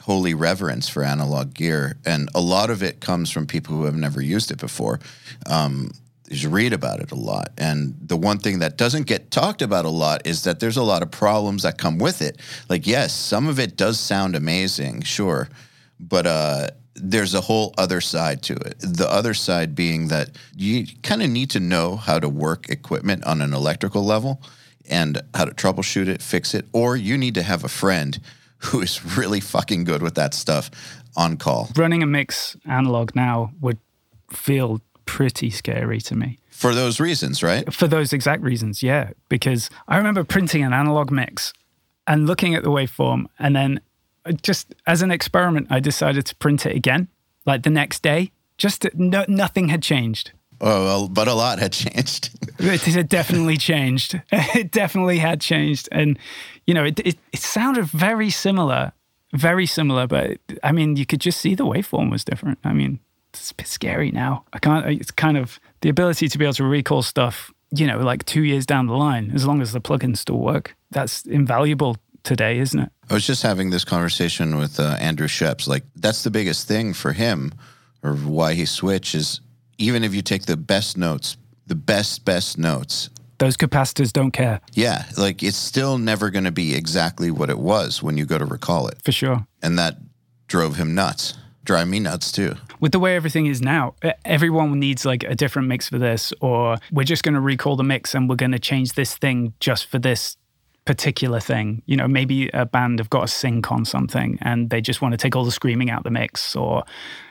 holy reverence for analog gear, and a lot of it comes from people who have never used it before. Um, you read about it a lot. And the one thing that doesn't get talked about a lot is that there's a lot of problems that come with it. Like, yes, some of it does sound amazing, sure, but uh, there's a whole other side to it. The other side being that you kind of need to know how to work equipment on an electrical level and how to troubleshoot it, fix it, or you need to have a friend who is really fucking good with that stuff on call. Running a mix analog now would feel pretty scary to me. For those reasons, right? For those exact reasons, yeah. Because I remember printing an analog mix and looking at the waveform, and then just as an experiment, I decided to print it again, like the next day. Just no, nothing had changed. Oh, well, but a lot had changed. it had definitely changed. It definitely had changed, and you know, it, it, it sounded very similar, very similar. But I mean, you could just see the waveform was different. I mean, it's a bit scary now. I can't. It's kind of the ability to be able to recall stuff. You know, like two years down the line, as long as the plugins still work, that's invaluable today, isn't it? I was just having this conversation with uh, Andrew Scheps. Like, that's the biggest thing for him, or why he switched is even if you take the best notes, the best best notes, those capacitors don't care. Yeah, like it's still never going to be exactly what it was when you go to recall it. For sure. And that drove him nuts drive me nuts too. With the way everything is now, everyone needs like a different mix for this, or we're just going to recall the mix and we're going to change this thing just for this particular thing. You know, maybe a band have got a sync on something and they just want to take all the screaming out the mix, or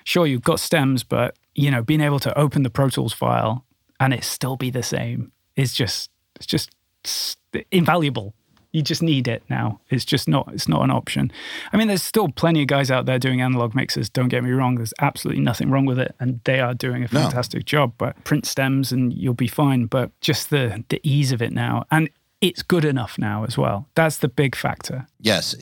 sure, you've got stems, but you know, being able to open the Pro Tools file and it still be the same is just, it's just invaluable you just need it now. It's just not it's not an option. I mean, there's still plenty of guys out there doing analog mixes. Don't get me wrong. There's absolutely nothing wrong with it, and they are doing a fantastic no. job. But print stems and you'll be fine. But just the the ease of it now, and it's good enough now as well. That's the big factor. Yes,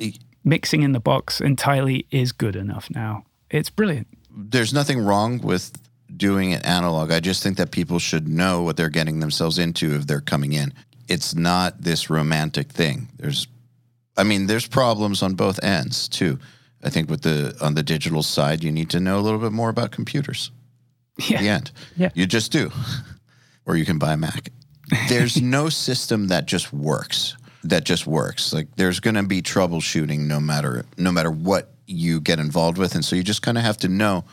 mixing in the box entirely is good enough now. It's brilliant. There's nothing wrong with doing it analog. I just think that people should know what they're getting themselves into if they're coming in it's not this romantic thing. There's, I mean, there's problems on both ends too. I think with the on the digital side, you need to know a little bit more about computers. Yeah. the end. Yeah. You just do, or you can buy a Mac. There's no system that just works. That just works. Like there's going to be troubleshooting no matter no matter what you get involved with, and so you just kind of have to know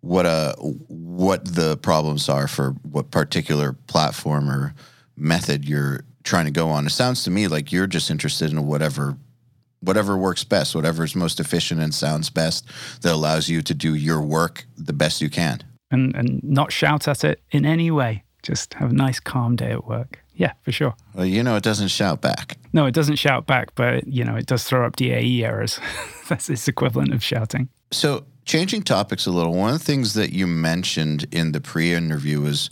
what uh what the problems are for what particular platform or method you're trying to go on. It sounds to me like you're just interested in whatever whatever works best, whatever is most efficient and sounds best that allows you to do your work the best you can. And and not shout at it in any way. Just have a nice calm day at work. Yeah, for sure. Well, you know, it doesn't shout back. No, it doesn't shout back, but you know, it does throw up DAE errors. That's its equivalent of shouting. So, changing topics a little, one of the things that you mentioned in the pre-interview was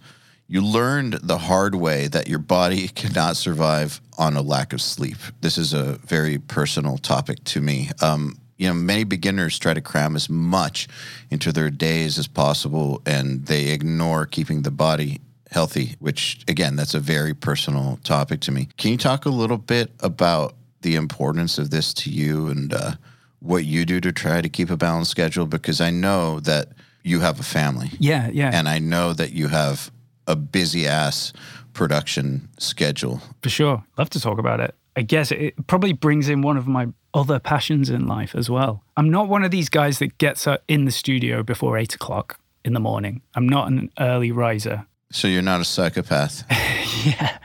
you learned the hard way that your body cannot survive on a lack of sleep. This is a very personal topic to me. Um, you know, many beginners try to cram as much into their days as possible and they ignore keeping the body healthy, which again, that's a very personal topic to me. Can you talk a little bit about the importance of this to you and uh, what you do to try to keep a balanced schedule? Because I know that you have a family. Yeah, yeah. And I know that you have a busy ass production schedule. For sure. Love to talk about it. I guess it probably brings in one of my other passions in life as well. I'm not one of these guys that gets in the studio before eight o'clock in the morning. I'm not an early riser. So you're not a psychopath. yeah.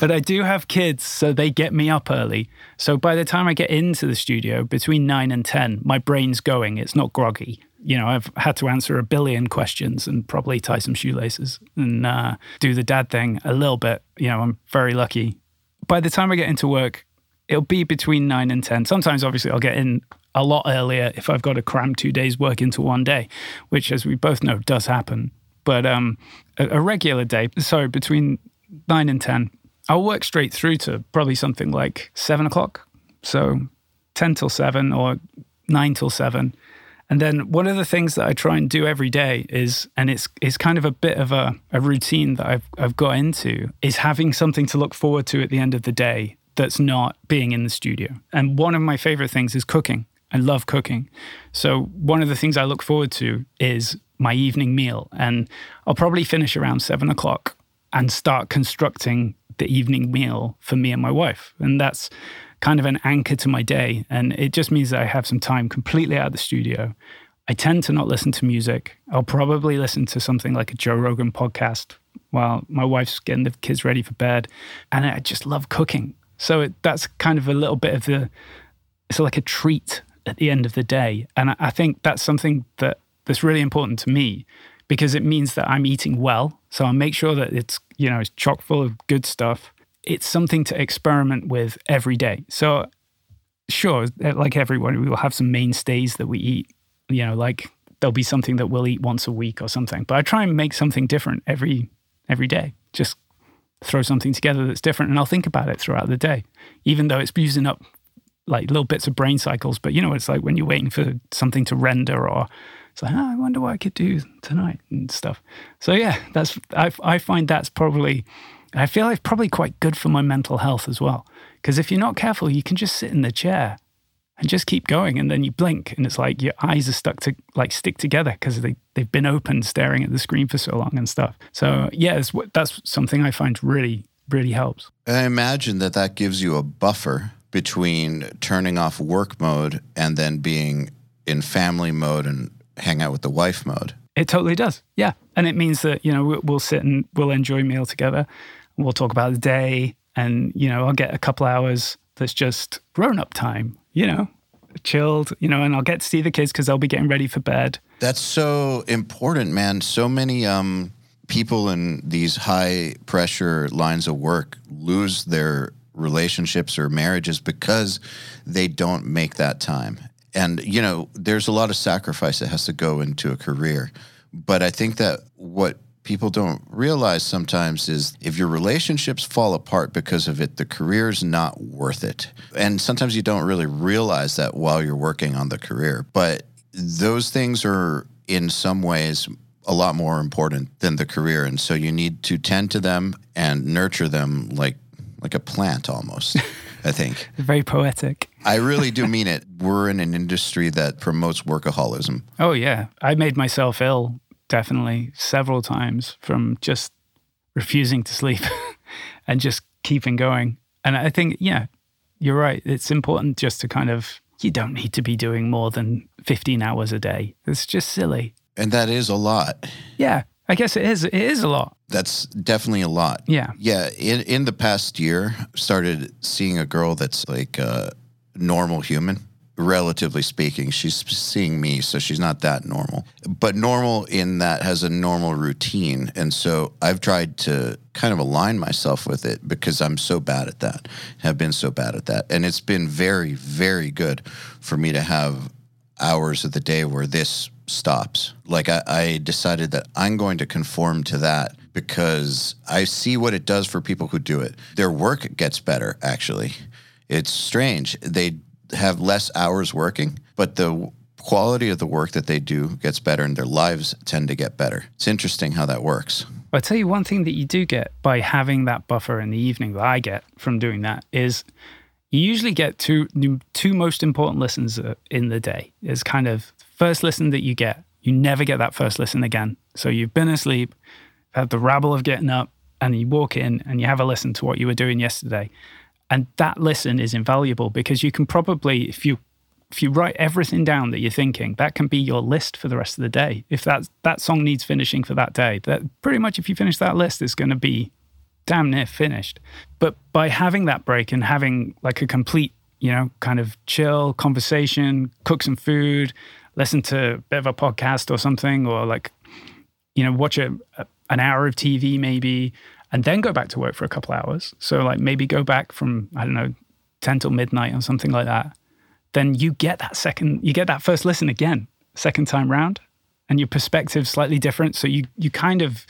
But I do have kids, so they get me up early. So by the time I get into the studio between nine and 10, my brain's going. It's not groggy. You know, I've had to answer a billion questions and probably tie some shoelaces and uh, do the dad thing a little bit. You know, I'm very lucky. By the time I get into work, it'll be between nine and 10. Sometimes, obviously, I'll get in a lot earlier if I've got to cram two days' work into one day, which, as we both know, does happen. But um, a, a regular day, so between nine and 10, I'll work straight through to probably something like seven o'clock. So 10 till seven or nine till seven. And then one of the things that I try and do every day is, and it's it's kind of a bit of a, a routine that I've I've got into, is having something to look forward to at the end of the day that's not being in the studio. And one of my favorite things is cooking. I love cooking. So one of the things I look forward to is my evening meal. And I'll probably finish around seven o'clock and start constructing the evening meal for me and my wife. And that's kind of an anchor to my day. And it just means that I have some time completely out of the studio. I tend to not listen to music. I'll probably listen to something like a Joe Rogan podcast while my wife's getting the kids ready for bed. And I just love cooking. So it, that's kind of a little bit of the, it's like a treat at the end of the day. And I, I think that's something that that's really important to me because it means that I'm eating well. So I'll make sure that it's, you know, it's chock full of good stuff. It's something to experiment with every day. So sure, uh, like everyone, we will have some mainstays that we eat, you know, like there'll be something that we'll eat once a week or something. But I try and make something different every every day. Just throw something together that's different and I'll think about it throughout the day, even though it's using up like little bits of brain cycles. But you know, it's like when you're waiting for something to render or it's like, oh, I wonder what I could do tonight and stuff. So yeah, that's I, I find that's probably I feel like probably quite good for my mental health as well. Because if you're not careful, you can just sit in the chair and just keep going, and then you blink, and it's like your eyes are stuck to like stick together because they they've been open, staring at the screen for so long and stuff. So yeah, that's something I find really really helps. I imagine that that gives you a buffer between turning off work mode and then being in family mode and hang out with the wife mode. It totally does. Yeah. And it means that, you know, we'll sit and we'll enjoy a meal together. We'll talk about the day. And, you know, I'll get a couple hours that's just grown up time, you know, chilled, you know, and I'll get to see the kids because they'll be getting ready for bed. That's so important, man. So many um, people in these high pressure lines of work lose their relationships or marriages because they don't make that time and you know there's a lot of sacrifice that has to go into a career but i think that what people don't realize sometimes is if your relationships fall apart because of it the career's not worth it and sometimes you don't really realize that while you're working on the career but those things are in some ways a lot more important than the career and so you need to tend to them and nurture them like like a plant almost I think. Very poetic. I really do mean it. We're in an industry that promotes workaholism. Oh, yeah. I made myself ill, definitely, several times from just refusing to sleep and just keeping going. And I think, yeah, you're right. It's important just to kind of, you don't need to be doing more than 15 hours a day. It's just silly. And that is a lot. Yeah. I guess it is. It is a lot. That's definitely a lot. Yeah. Yeah. In in the past year, started seeing a girl that's like a normal human, relatively speaking. She's seeing me, so she's not that normal, but normal in that has a normal routine. And so I've tried to kind of align myself with it because I'm so bad at that, have been so bad at that. And it's been very, very good for me to have hours of the day where this stops. Like I, I, decided that I'm going to conform to that because I see what it does for people who do it. Their work gets better, actually. It's strange. They have less hours working, but the quality of the work that they do gets better and their lives tend to get better. It's interesting how that works. I'll tell you one thing that you do get by having that buffer in the evening that I get from doing that is you usually get two two most important listens uh, in the day. Is kind of first listen that you get. You never get that first listen again. So you've been asleep, had the rabble of getting up, and you walk in and you have a listen to what you were doing yesterday. And that listen is invaluable because you can probably, if you if you write everything down that you're thinking, that can be your list for the rest of the day. If that that song needs finishing for that day, that pretty much if you finish that list, it's going to be damn near finished. But by having that break and having like a complete, you know, kind of chill conversation, cook some food, listen to a bit of a podcast or something, or like, you know, watch a, a an hour of TV maybe, and then go back to work for a couple hours. So like maybe go back from I don't know ten till midnight or something like that then you get that second, you get that first listen again, second time round, and your perspective slightly different. So you you kind of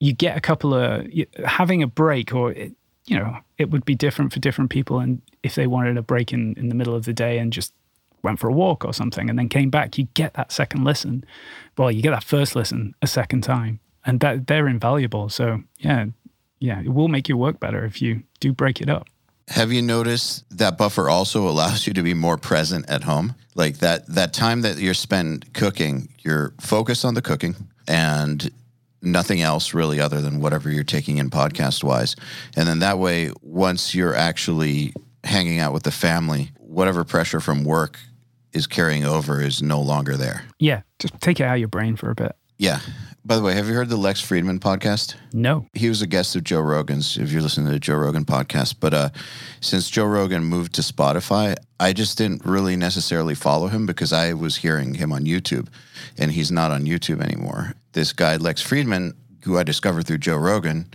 you get a couple of having a break, or it, you know, it would be different for different people. And if they wanted a break in in the middle of the day and just went for a walk or something, and then came back, you get that second listen. Well, you get that first listen a second time, and that they're invaluable. So yeah, yeah, it will make your work better if you do break it up. Have you noticed that buffer also allows you to be more present at home? Like that that time that you're spent cooking, you're focused on the cooking and nothing else really other than whatever you're taking in podcast wise. And then that way once you're actually hanging out with the family, whatever pressure from work is carrying over is no longer there. Yeah, just take it out of your brain for a bit. Yeah. By the way, have you heard the Lex Fridman podcast? No. He was a guest of Joe Rogan's, if you're listening to the Joe Rogan podcast. But uh, since Joe Rogan moved to Spotify, I just didn't really necessarily follow him because I was hearing him on YouTube, and he's not on YouTube anymore. This guy, Lex Fridman, who I discovered through Joe Rogan,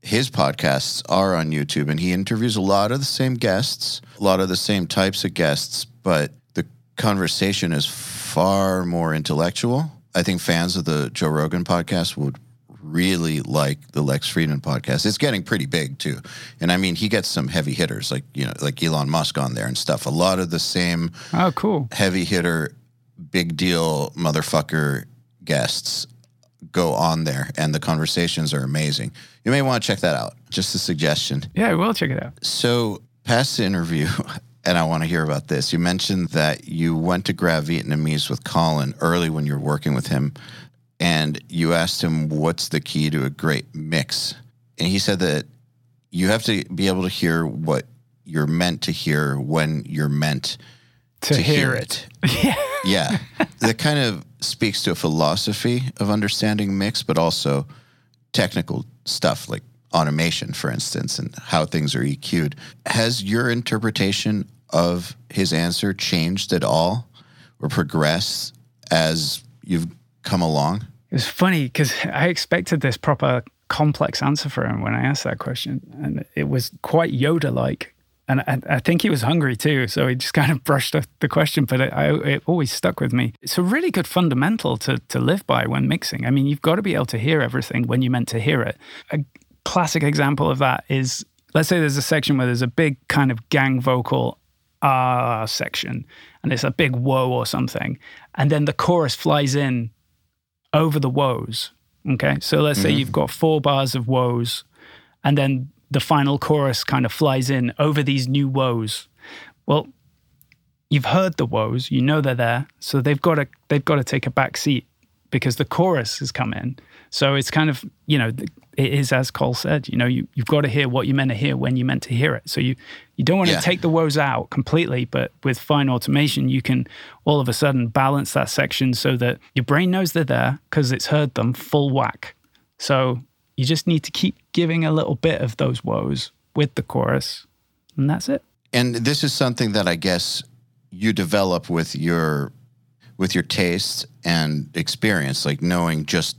his podcasts are on YouTube, and he interviews a lot of the same guests, a lot of the same types of guests, but the conversation is far more intellectual I think fans of the Joe Rogan podcast would really like the Lex Fridman podcast. It's getting pretty big too. And I mean, he gets some heavy hitters like, you know, like Elon Musk on there and stuff. A lot of the same Oh, cool. heavy hitter, big deal motherfucker guests go on there and the conversations are amazing. You may want to check that out. Just a suggestion. Yeah, we'll check it out. So, past the interview, and I want to hear about this. You mentioned that you went to grab Vietnamese with Colin early when you were working with him, and you asked him what's the key to a great mix. And he said that you have to be able to hear what you're meant to hear when you're meant To, to, hear, hear, it. it. yeah. that kind of speaks to a philosophy of understanding mix, but also technical stuff like automation, for instance, and how things are EQ'd. Has your interpretation of his answer changed at all or progressed as you've come along? It was funny because I expected this proper complex answer for him when I asked that question. And it was quite Yoda like. And I, I, think he was hungry too. So he just kind of brushed the question, but it, I, it always stuck with me. It's a really good fundamental to, to live by when mixing. I mean, you've got to be able to hear everything when you're meant to hear it. A classic example of that is let's say there's a section where there's a big kind of gang vocal ah section and it's a big whoa or something. And then the chorus flies in over the woes. Okay. So let's mm-hmm. say you've got four bars of woes and then the final chorus kind of flies in over these new woes. Well, you've heard the woes, you know they're there, so they've got to they've got to take a back seat because the chorus has come in. So it's kind of you know it is as Cole said, you know you you've got to hear what you meant to hear when you meant to hear it. So you you don't want to take the woes out completely, but with fine automation, you can all of a sudden balance that section so that your brain knows they're there because it's heard them full whack. So you just need to keep giving a little bit of those woes with the chorus, and that's it. And this is something that I guess you develop with your with your taste and experience, like knowing just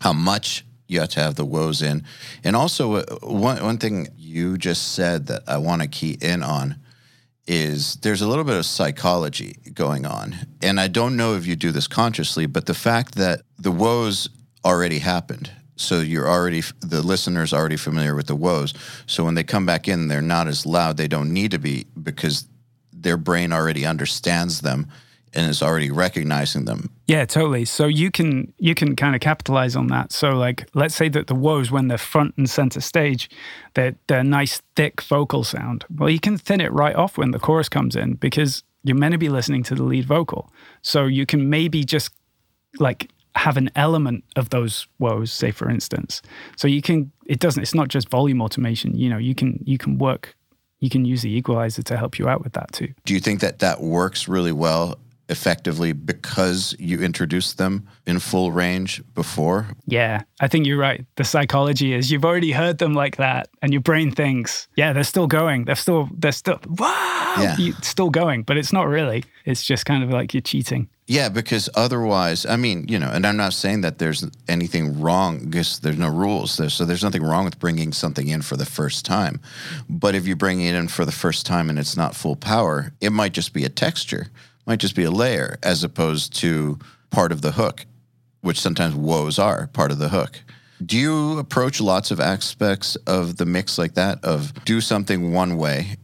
how much you have to have the woes in. And also, uh, one one thing you just said that I want to key in on is there's a little bit of psychology going on. And I don't know if you do this consciously, but the fact that the woes already happened so you're already the listener's already familiar with the woes so when they come back in they're not as loud they don't need to be because their brain already understands them and is already recognizing them. Yeah, totally. So you can you can kind of capitalize on that. So like let's say that the woes when they're front and center stage, they're they're nice thick vocal sound. Well, you can thin it right off when the chorus comes in because you're meant to be listening to the lead vocal. So you can maybe just like have an element of those woes, say for instance. So you can it doesn't it's not just volume automation, you know, you can you can work you can use the equalizer to help you out with that too. Do you think that that works really well effectively because you introduced them in full range before? Yeah, I think you're right. The psychology is you've already heard them like that, and your brain thinks, yeah, they're still going. They're still, they're still, wow, Yeah. you- still going. But it's not really. It's just kind of like you're cheating. Yeah, because otherwise, I mean, you know, and I'm not saying that there's anything wrong because there's no rules there. So there's nothing wrong with bringing something in for the first time. But if you bring it in for the first time and it's not full power, it might just be a texture, might just be a layer as opposed to part of the hook, which sometimes woes are part of the hook. Do you approach lots of aspects of the mix like that of do something one way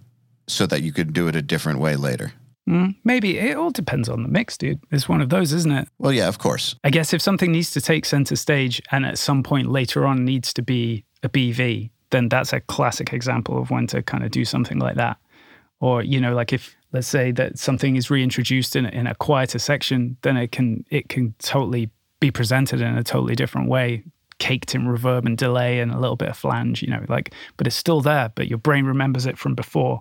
so that you could do it a different way later? Mm, maybe it all depends on the mix, dude. It's one of those, isn't it? Well, yeah, of course. I guess if something needs to take center stage and at some point later on needs to be a BV, then that's a classic example of when to kind of do something like that. Or, you know, like if let's say that something is reintroduced in, in a quieter section, then it can it can totally be presented in a totally different way, caked in reverb and delay and a little bit of flange, you know, like but it's still there, but your brain remembers it from before.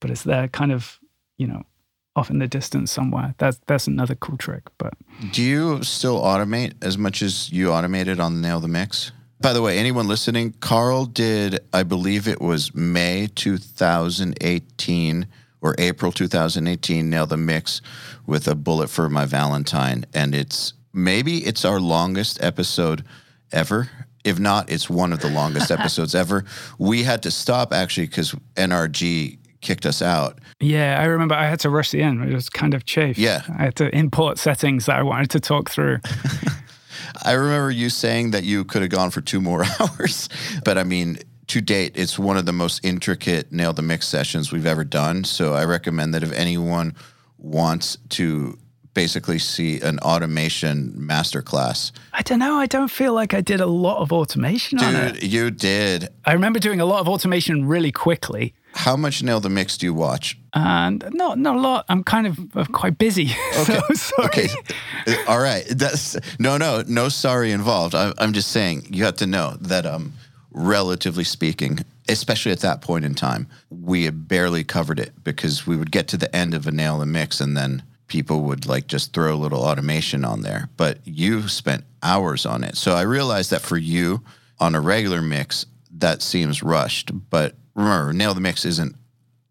But it's there kind of, you know, off in the distance somewhere. That's that's another cool trick. But Do you still automate as much as you automated on Nail the Mix? By the way, anyone listening, Carl did, I believe it was May 2018 or April 2018, Nail the Mix with a bullet for my Valentine. And it's maybe it's our longest episode ever. If not, it's one of the longest episodes ever. We had to stop actually because NRG kicked us out. Yeah, I remember I had to rush the end. It was kind of chafed. Yeah. I had to import settings that I wanted to talk through. I remember you saying that you could have gone for two more hours, but I mean, to date, it's one of the most intricate nail the mix sessions we've ever done. So I recommend that if anyone wants to basically see an automation masterclass, I don't know. I don't feel like I did a lot of automation on it. dude, you did. I remember doing a lot of automation really quickly. How much nail the mix do you watch? And not not a lot. I'm kind of uh, quite busy. Okay. so sorry. Okay, all right. That's no, no, no. Sorry involved. I, I'm just saying you have to know that, um, relatively speaking, especially at that point in time, we had barely covered it because we would get to the end of a nail the mix and then people would like just throw a little automation on there. But you spent hours on it, so I realized that for you on a regular mix, that seems rushed. But remember, nail the mix isn't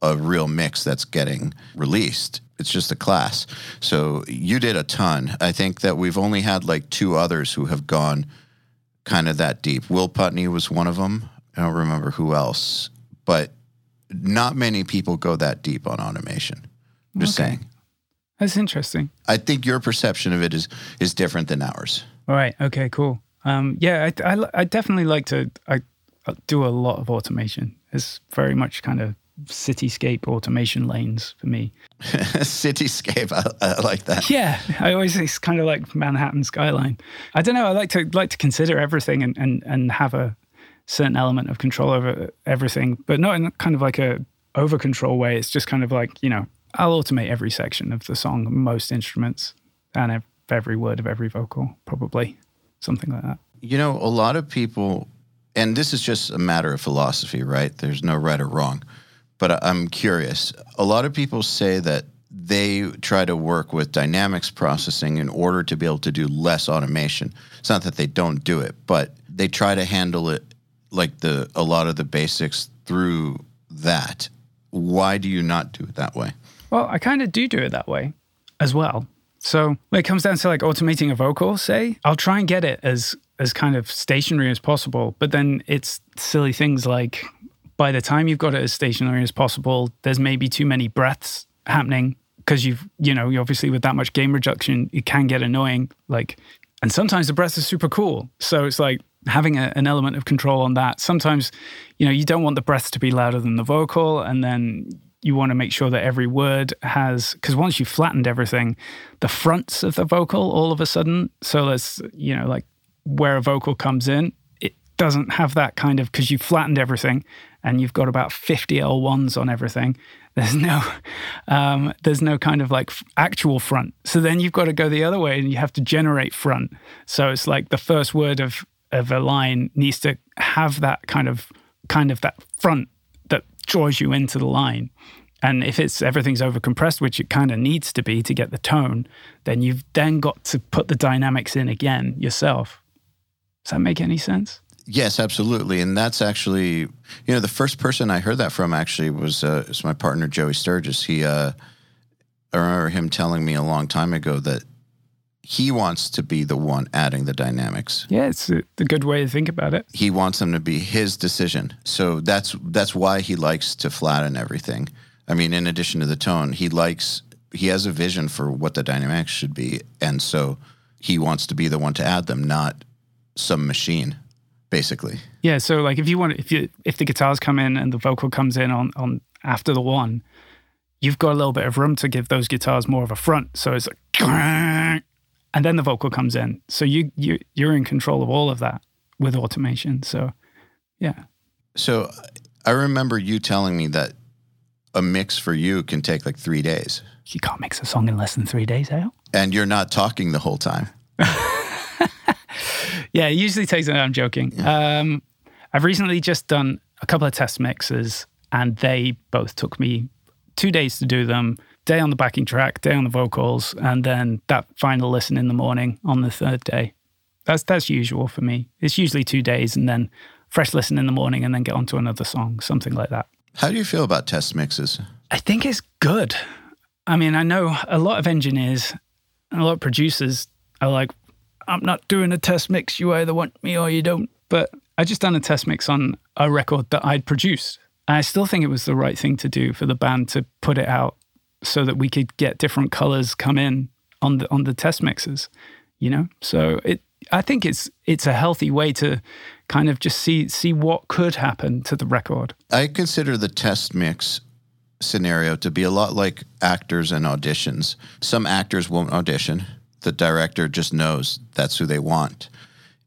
a real mix that's getting released. It's just a class. So you did a ton. I think that we've only had like two others who have gone kind of that deep. Will Putney was one of them. I don't remember who else, but not many people go that deep on automation. Just Okay. saying. That's interesting. I think your perception of it is is different than ours. All right. Okay. Cool. Um, yeah, I, I, I definitely like to. I I do a lot of automation. It's very much kind of cityscape automation lanes for me. Cityscape, I, I like that. Yeah, I always it's kind of like Manhattan skyline. I don't know. I like to like to consider everything and and and have a certain element of control over everything, but not in kind of like a over control way. It's just kind of like you know I'll automate every section of the song, most instruments, and every word of every vocal, probably something like that. You know, a lot of people, and this is just a matter of philosophy, right? There's no right or wrong. But I'm curious. A lot of people say that they try to work with dynamics processing in order to be able to do less automation. It's not that they don't do it, but they try to handle it like the a lot of the basics through that. Why do you not do it that way? Well, I kind of do do it that way as well. So when it comes down to like automating a vocal, say, I'll try and get it as as kind of stationary as possible. But then it's silly things like by the time you've got it as stationary as possible, there's maybe too many breaths happening because you've you know you obviously with that much gain reduction, it can get annoying. Like, and sometimes the breaths are super cool. So it's like having a, an element of control on that. Sometimes, you know, you don't want the breaths to be louder than the vocal, and then you want to make sure that every word has because once you've flattened everything, the fronts of the vocal all of a sudden, so there's you know like where a vocal comes in, it doesn't have that kind of because you've flattened everything and you've got about 50 L1s on everything. There's no, um, there's no kind of like actual front. So then you've got to go the other way and you have to generate front. So it's like the first word of of a line needs to have that kind of kind of that front that draws you into the line. And if it's everything's overcompressed, which it kind of needs to be to get the tone, then you've then got to put the dynamics in again yourself. Does that make any sense? Yes, absolutely. And that's actually, you know, the first person I heard that from actually was, uh, was my partner, Joey Sturgis. He, uh, I remember him telling me a long time ago that he wants to be the one adding the dynamics. Yeah, it's a, a good way to think about it. He wants them to be his decision. So that's that's why he likes to flatten everything. I mean, in addition to the tone, he likes he has a vision for what the dynamics should be, and so he wants to be the one to add them, not some machine, basically. Yeah, so like if you want if you if the guitars come in and the vocal comes in on on after the one, you've got a little bit of room to give those guitars more of a front. So it's like and then the vocal comes in. So you you you're in control of all of that with automation. So yeah. So I remember you telling me that a mix for you can take like three days, You can't mix a song in less than three days, Eyal. and you're not talking the whole time. Yeah, it usually takes. I'm joking. Um, I've recently just done a couple of test mixes, and they both took me two days to do them. Day on the backing track, day on the vocals, and then that final listen in the morning on the third day. That's that's usual for me. It's usually two days, and then fresh listen in the morning, and then get on to another song, something like that. How do you feel about test mixes? I think it's good. I mean, I know a lot of engineers and a lot of producers are like, I'm not doing a test mix. You either want me or you don't. But I just done a test mix on a record that I'd produced. And I still think it was the right thing to do for the band to put it out so that we could get different colors come in on the on the test mixes, you know? So it I think it's it's a healthy way to kind of just see see what could happen to the record. I consider the test mix scenario to be a lot like actors and auditions. Some actors won't audition. The director just knows that's who they want.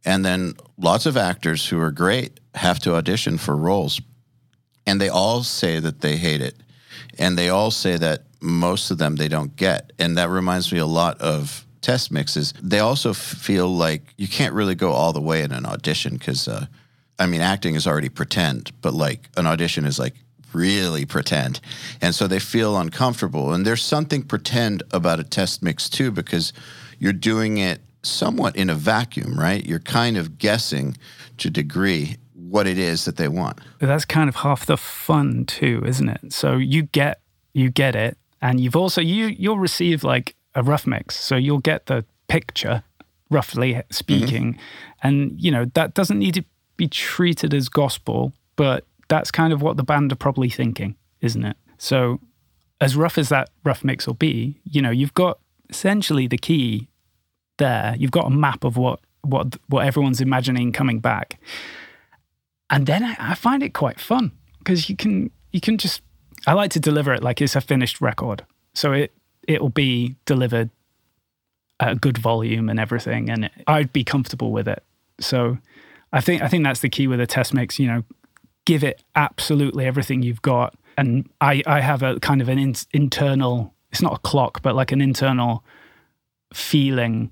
And then lots of actors who are great have to audition for roles. And they all say that they hate it. And they all say that most of them they don't get. And that reminds me a lot of test mixes. They also feel like you can't really go all the way in an audition because, uh, I mean, acting is already pretend, but like an audition is like really pretend. And so they feel uncomfortable. And there's something pretend about a test mix too, because you're doing it somewhat in a vacuum, right? You're kind of guessing to degree what it is that they want. But that's kind of half the fun too, isn't it? So you get you get it, and you've also you you'll receive like a rough mix, so you'll get the picture, roughly speaking, mm-hmm. and you know that doesn't need to be treated as gospel, but that's kind of what the band are probably thinking, isn't it? So as rough as that rough mix will be, you know, you've got essentially the key there. You've got a map of what what what everyone's imagining coming back and then I, I find it quite fun because you can you can just I like to deliver it like it's a finished record, so it it'll be delivered at a good volume and everything, and I'd be comfortable with it. So I think I think that's the key with a test mix. You know, give it absolutely everything you've got, and I I have a kind of an in, internal. It's not a clock, but like an internal feeling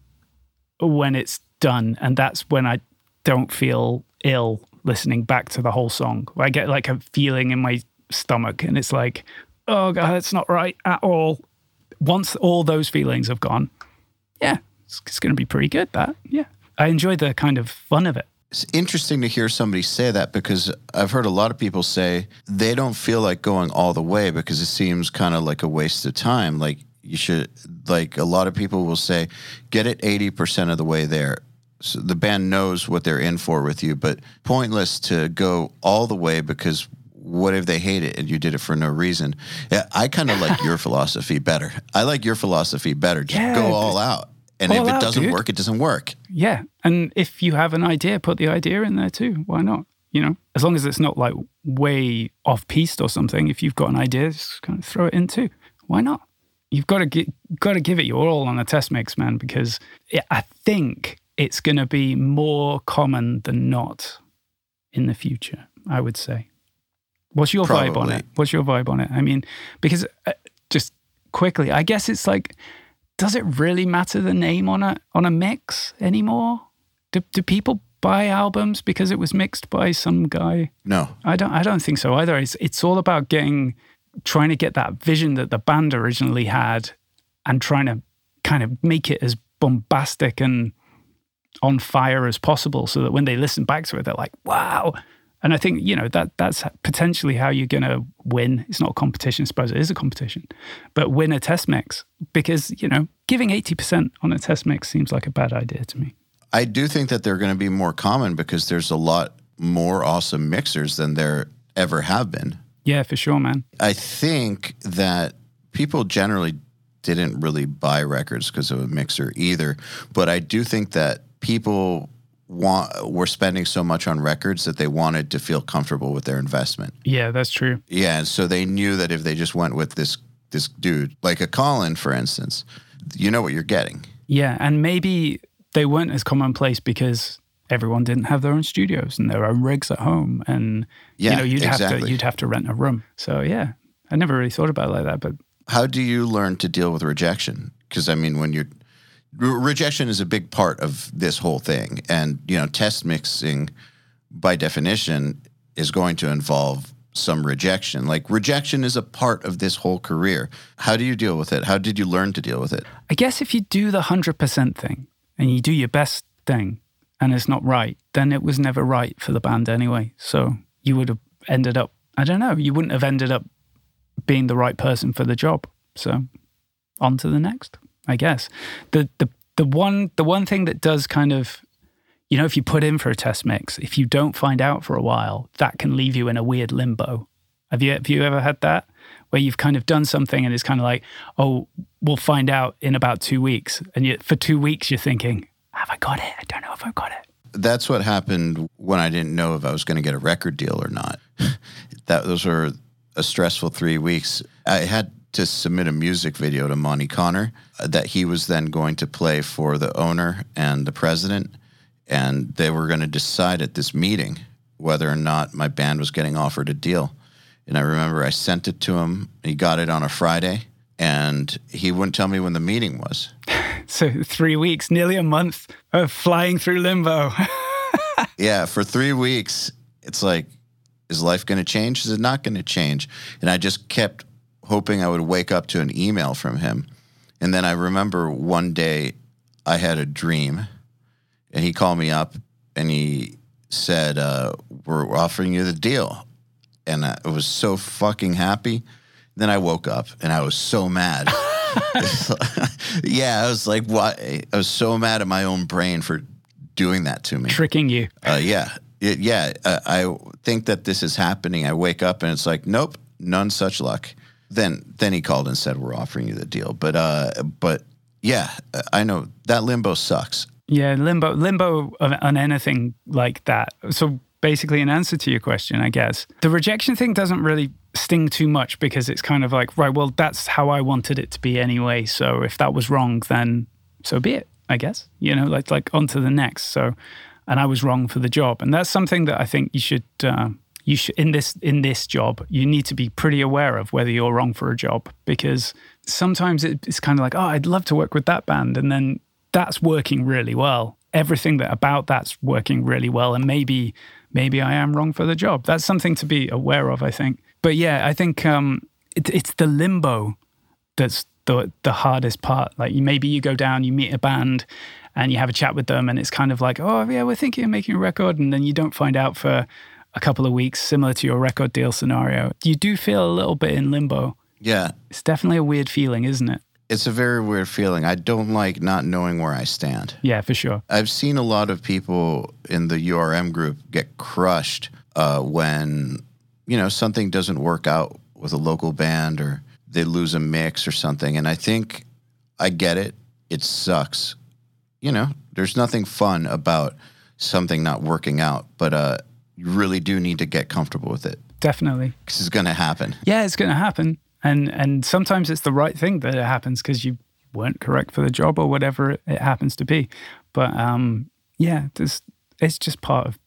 when it's done, and that's when I don't feel ill listening back to the whole song. I get like a feeling in my stomach, and it's like, oh god, that's not right at all. Once all those feelings have gone, yeah, it's, it's going to be pretty good. That yeah, I enjoy the kind of fun of it. It's interesting to hear somebody say that because I've heard a lot of people say they don't feel like going all the way because it seems kind of like a waste of time. Like you should, like a lot of people will say, get it 80% of the way there. So the band knows what they're in for with you, but pointless to go all the way because what if they hate it and you did it for no reason? Yeah, I kind of like your philosophy better. I like your philosophy better. Just Yeah, go all out. And all if it out, doesn't dude. work, it doesn't work. Yeah, and if you have an idea, put the idea in there too. Why not? You know, as long as it's not like way off piste or something. If you've got an idea, just kind of throw it in too. Why not? You've got to get, got to give it your all on a test mix, man, because it, I think it's going to be more common than not in the future. I would say. What's your vibe on it? What's your vibe on it? I mean, because uh, just quickly, I guess it's like, does it really matter the name on a on a mix anymore? Do do people buy albums because it was mixed by some guy? No. I don't I don't think so either. It's it's all about getting trying to get that vision that the band originally had and trying to kind of make it as bombastic and on fire as possible so that when they listen back to it they're like, "Wow." And I think, you know, that that's potentially how you're going to win. It's not a competition, I suppose it is a competition. But win a test mix because, you know, giving 80% on a test mix seems like a bad idea to me. I do think that they're going to be more common because there's a lot more awesome mixers than there ever have been. Yeah, for sure, man. I think that people generally didn't really buy records because of a mixer either. But I do think that people want were spending so much on records that they wanted to feel comfortable with their investment. Yeah, that's true. Yeah, and so they knew that if they just went with this this dude, like a Colin, for instance, you know what you're getting. Yeah, and maybe they weren't as commonplace because everyone didn't have their own studios and their own rigs at home, and Yeah, you know you'd have to you'd have to rent a room. So yeah, I never really thought about it like that, but How do you learn to deal with rejection? Because I mean, when you're re- rejection is a big part of this whole thing, and you know, test mixing, by definition, is going to involve some rejection. Like rejection is a part of this whole career. How do you deal with it? How did you learn to deal with it? I guess if you do the hundred percent thing and you do your best thing, and it's not right, then it was never right for the band anyway. So you would have ended up, I don't know, you wouldn't have ended up being the right person for the job. So on to the next, I guess. The the the one the one thing that does kind of you know, if you put in for a test mix, if you don't find out for a while, that can leave you in a weird limbo. Have you have you ever had that? Where you've kind of done something and it's kind of like, oh, we'll find out in about two weeks. And you, for two weeks, you're thinking, have I got it? I don't know if I've got it. That's what happened when I didn't know if I was going to get a record deal or not. that those were a stressful three weeks. I had to submit a music video to Monte Conner uh, that he was then going to play for the owner and the president, and they were going to decide at this meeting whether or not my band was getting offered a deal. And I remember I sent it to him. He got it on a Friday, and he wouldn't tell me when the meeting was. So three weeks, nearly a month of flying through limbo. yeah, for three weeks, it's like, is life going to change? Is it not going to change? And I just kept hoping I would wake up to an email from him. And then I remember one day I had a dream, and he called me up and he said, uh, We're offering you the deal. And I was so fucking happy. Then I woke up and I was so mad. yeah, I was like, what? I was so mad at my own brain for doing that to me. Tricking you. Uh, yeah, It- yeah. Uh, I think that this is happening. I wake up and it's like, nope, none such luck. Then, then he called and said, "We're offering you the deal." But, uh, but yeah, I know that limbo sucks. Yeah, limbo, limbo on, anything like that. So basically, an answer to your question, I guess, the rejection thing doesn't really sting too much because it's kind of like, right, well, that's how I wanted it to be anyway. So if that was wrong, then so be it. I guess you know, like like on to the next. So, and I was wrong for the job, and that's something that I think you should. Uh, you should in this in this job you need to be pretty aware of whether you're wrong for a job because sometimes it, it's kind of like oh i'd love to work with that band and then that's working really well. Everything that about that's working really well and maybe maybe i am wrong for the job. That's something to be aware of i think. But yeah i think um it, it's the limbo that's the the hardest part. Like maybe you go down you meet a band and you have a chat with them and it's kind of like oh yeah we're thinking of making a record and then you don't find out for a couple of weeks similar to your record deal scenario you do feel a little bit in limbo Yeah, it's definitely a weird feeling isn't it it's a very weird feeling. I don't like not knowing where I stand. yeah for sure I've seen a lot of people in the URM group get crushed uh, when you know something doesn't work out with a local band or they lose a mix or something. And I think I get it. It sucks. You know, there's nothing fun about something not working out. But uh, you really do need to get comfortable with it Definitely. because it's going to happen. Yeah, it's going to happen. And and sometimes it's the right thing that it happens because you weren't correct for the job or whatever it, happens to be. But um, yeah, there's, it's just part of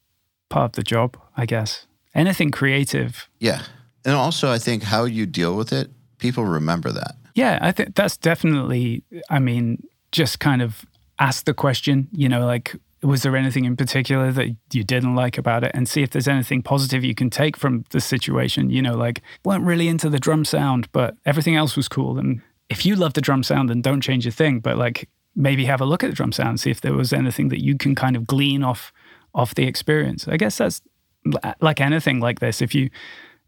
part of the job, I guess. Anything creative. Yeah. And also, I think how you deal with it, people remember that. Yeah, I think that's definitely. I mean, just kind of ask the question. You know, like was there anything in particular that you didn't like about it? And see if there's anything positive you can take from the situation you know like weren't really into the drum sound but everything else was cool. And if you love the drum sound then don't change a thing but like maybe have a look at the drum sound see if there was anything that you can kind of glean off off the experience. I guess that's like anything like this if you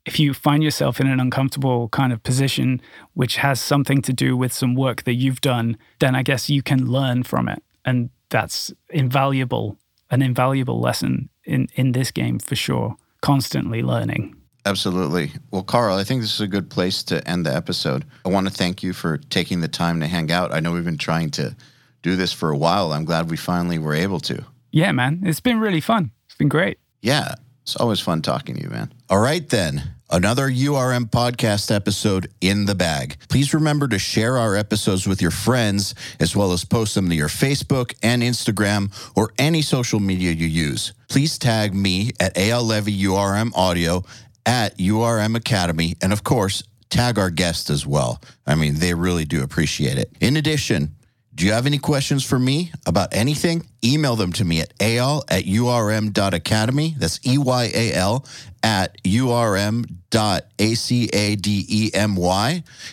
if you find yourself in an uncomfortable kind of position which has something to do with some work that you've done then i guess you can learn from it. And that's invaluable, an invaluable lesson in, in this game for sure. Constantly learning. Absolutely. Well, Carl, I think this is a good place to end the episode. I want to thank you for taking the time to hang out. I know we've been trying to do this for a while. I'm glad we finally were able to. Yeah, man. It's been really fun. It's been great. Yeah. It's always fun talking to you, man. All right, then. Another URM podcast episode in the bag. Please remember to share our episodes with your friends, as well as post them to your Facebook and Instagram or any social media you use. Please tag me at Eyal Levy URM Audio at URM Academy, and of course, tag our guests as well. I mean, they really do appreciate it. In addition, do you have any questions for me about anything? Email them to me at al at urm.academy. That's E Y A L at urm.academy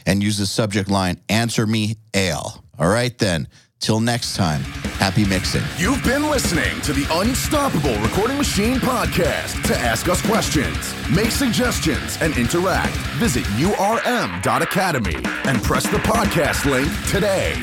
and use the subject line Answer Me Eyal. All right, then. Till next time, happy mixing. You've been listening to the Unstoppable Recording Machine podcast. To ask us questions, make suggestions, and interact, visit urm.academy and press the podcast link today.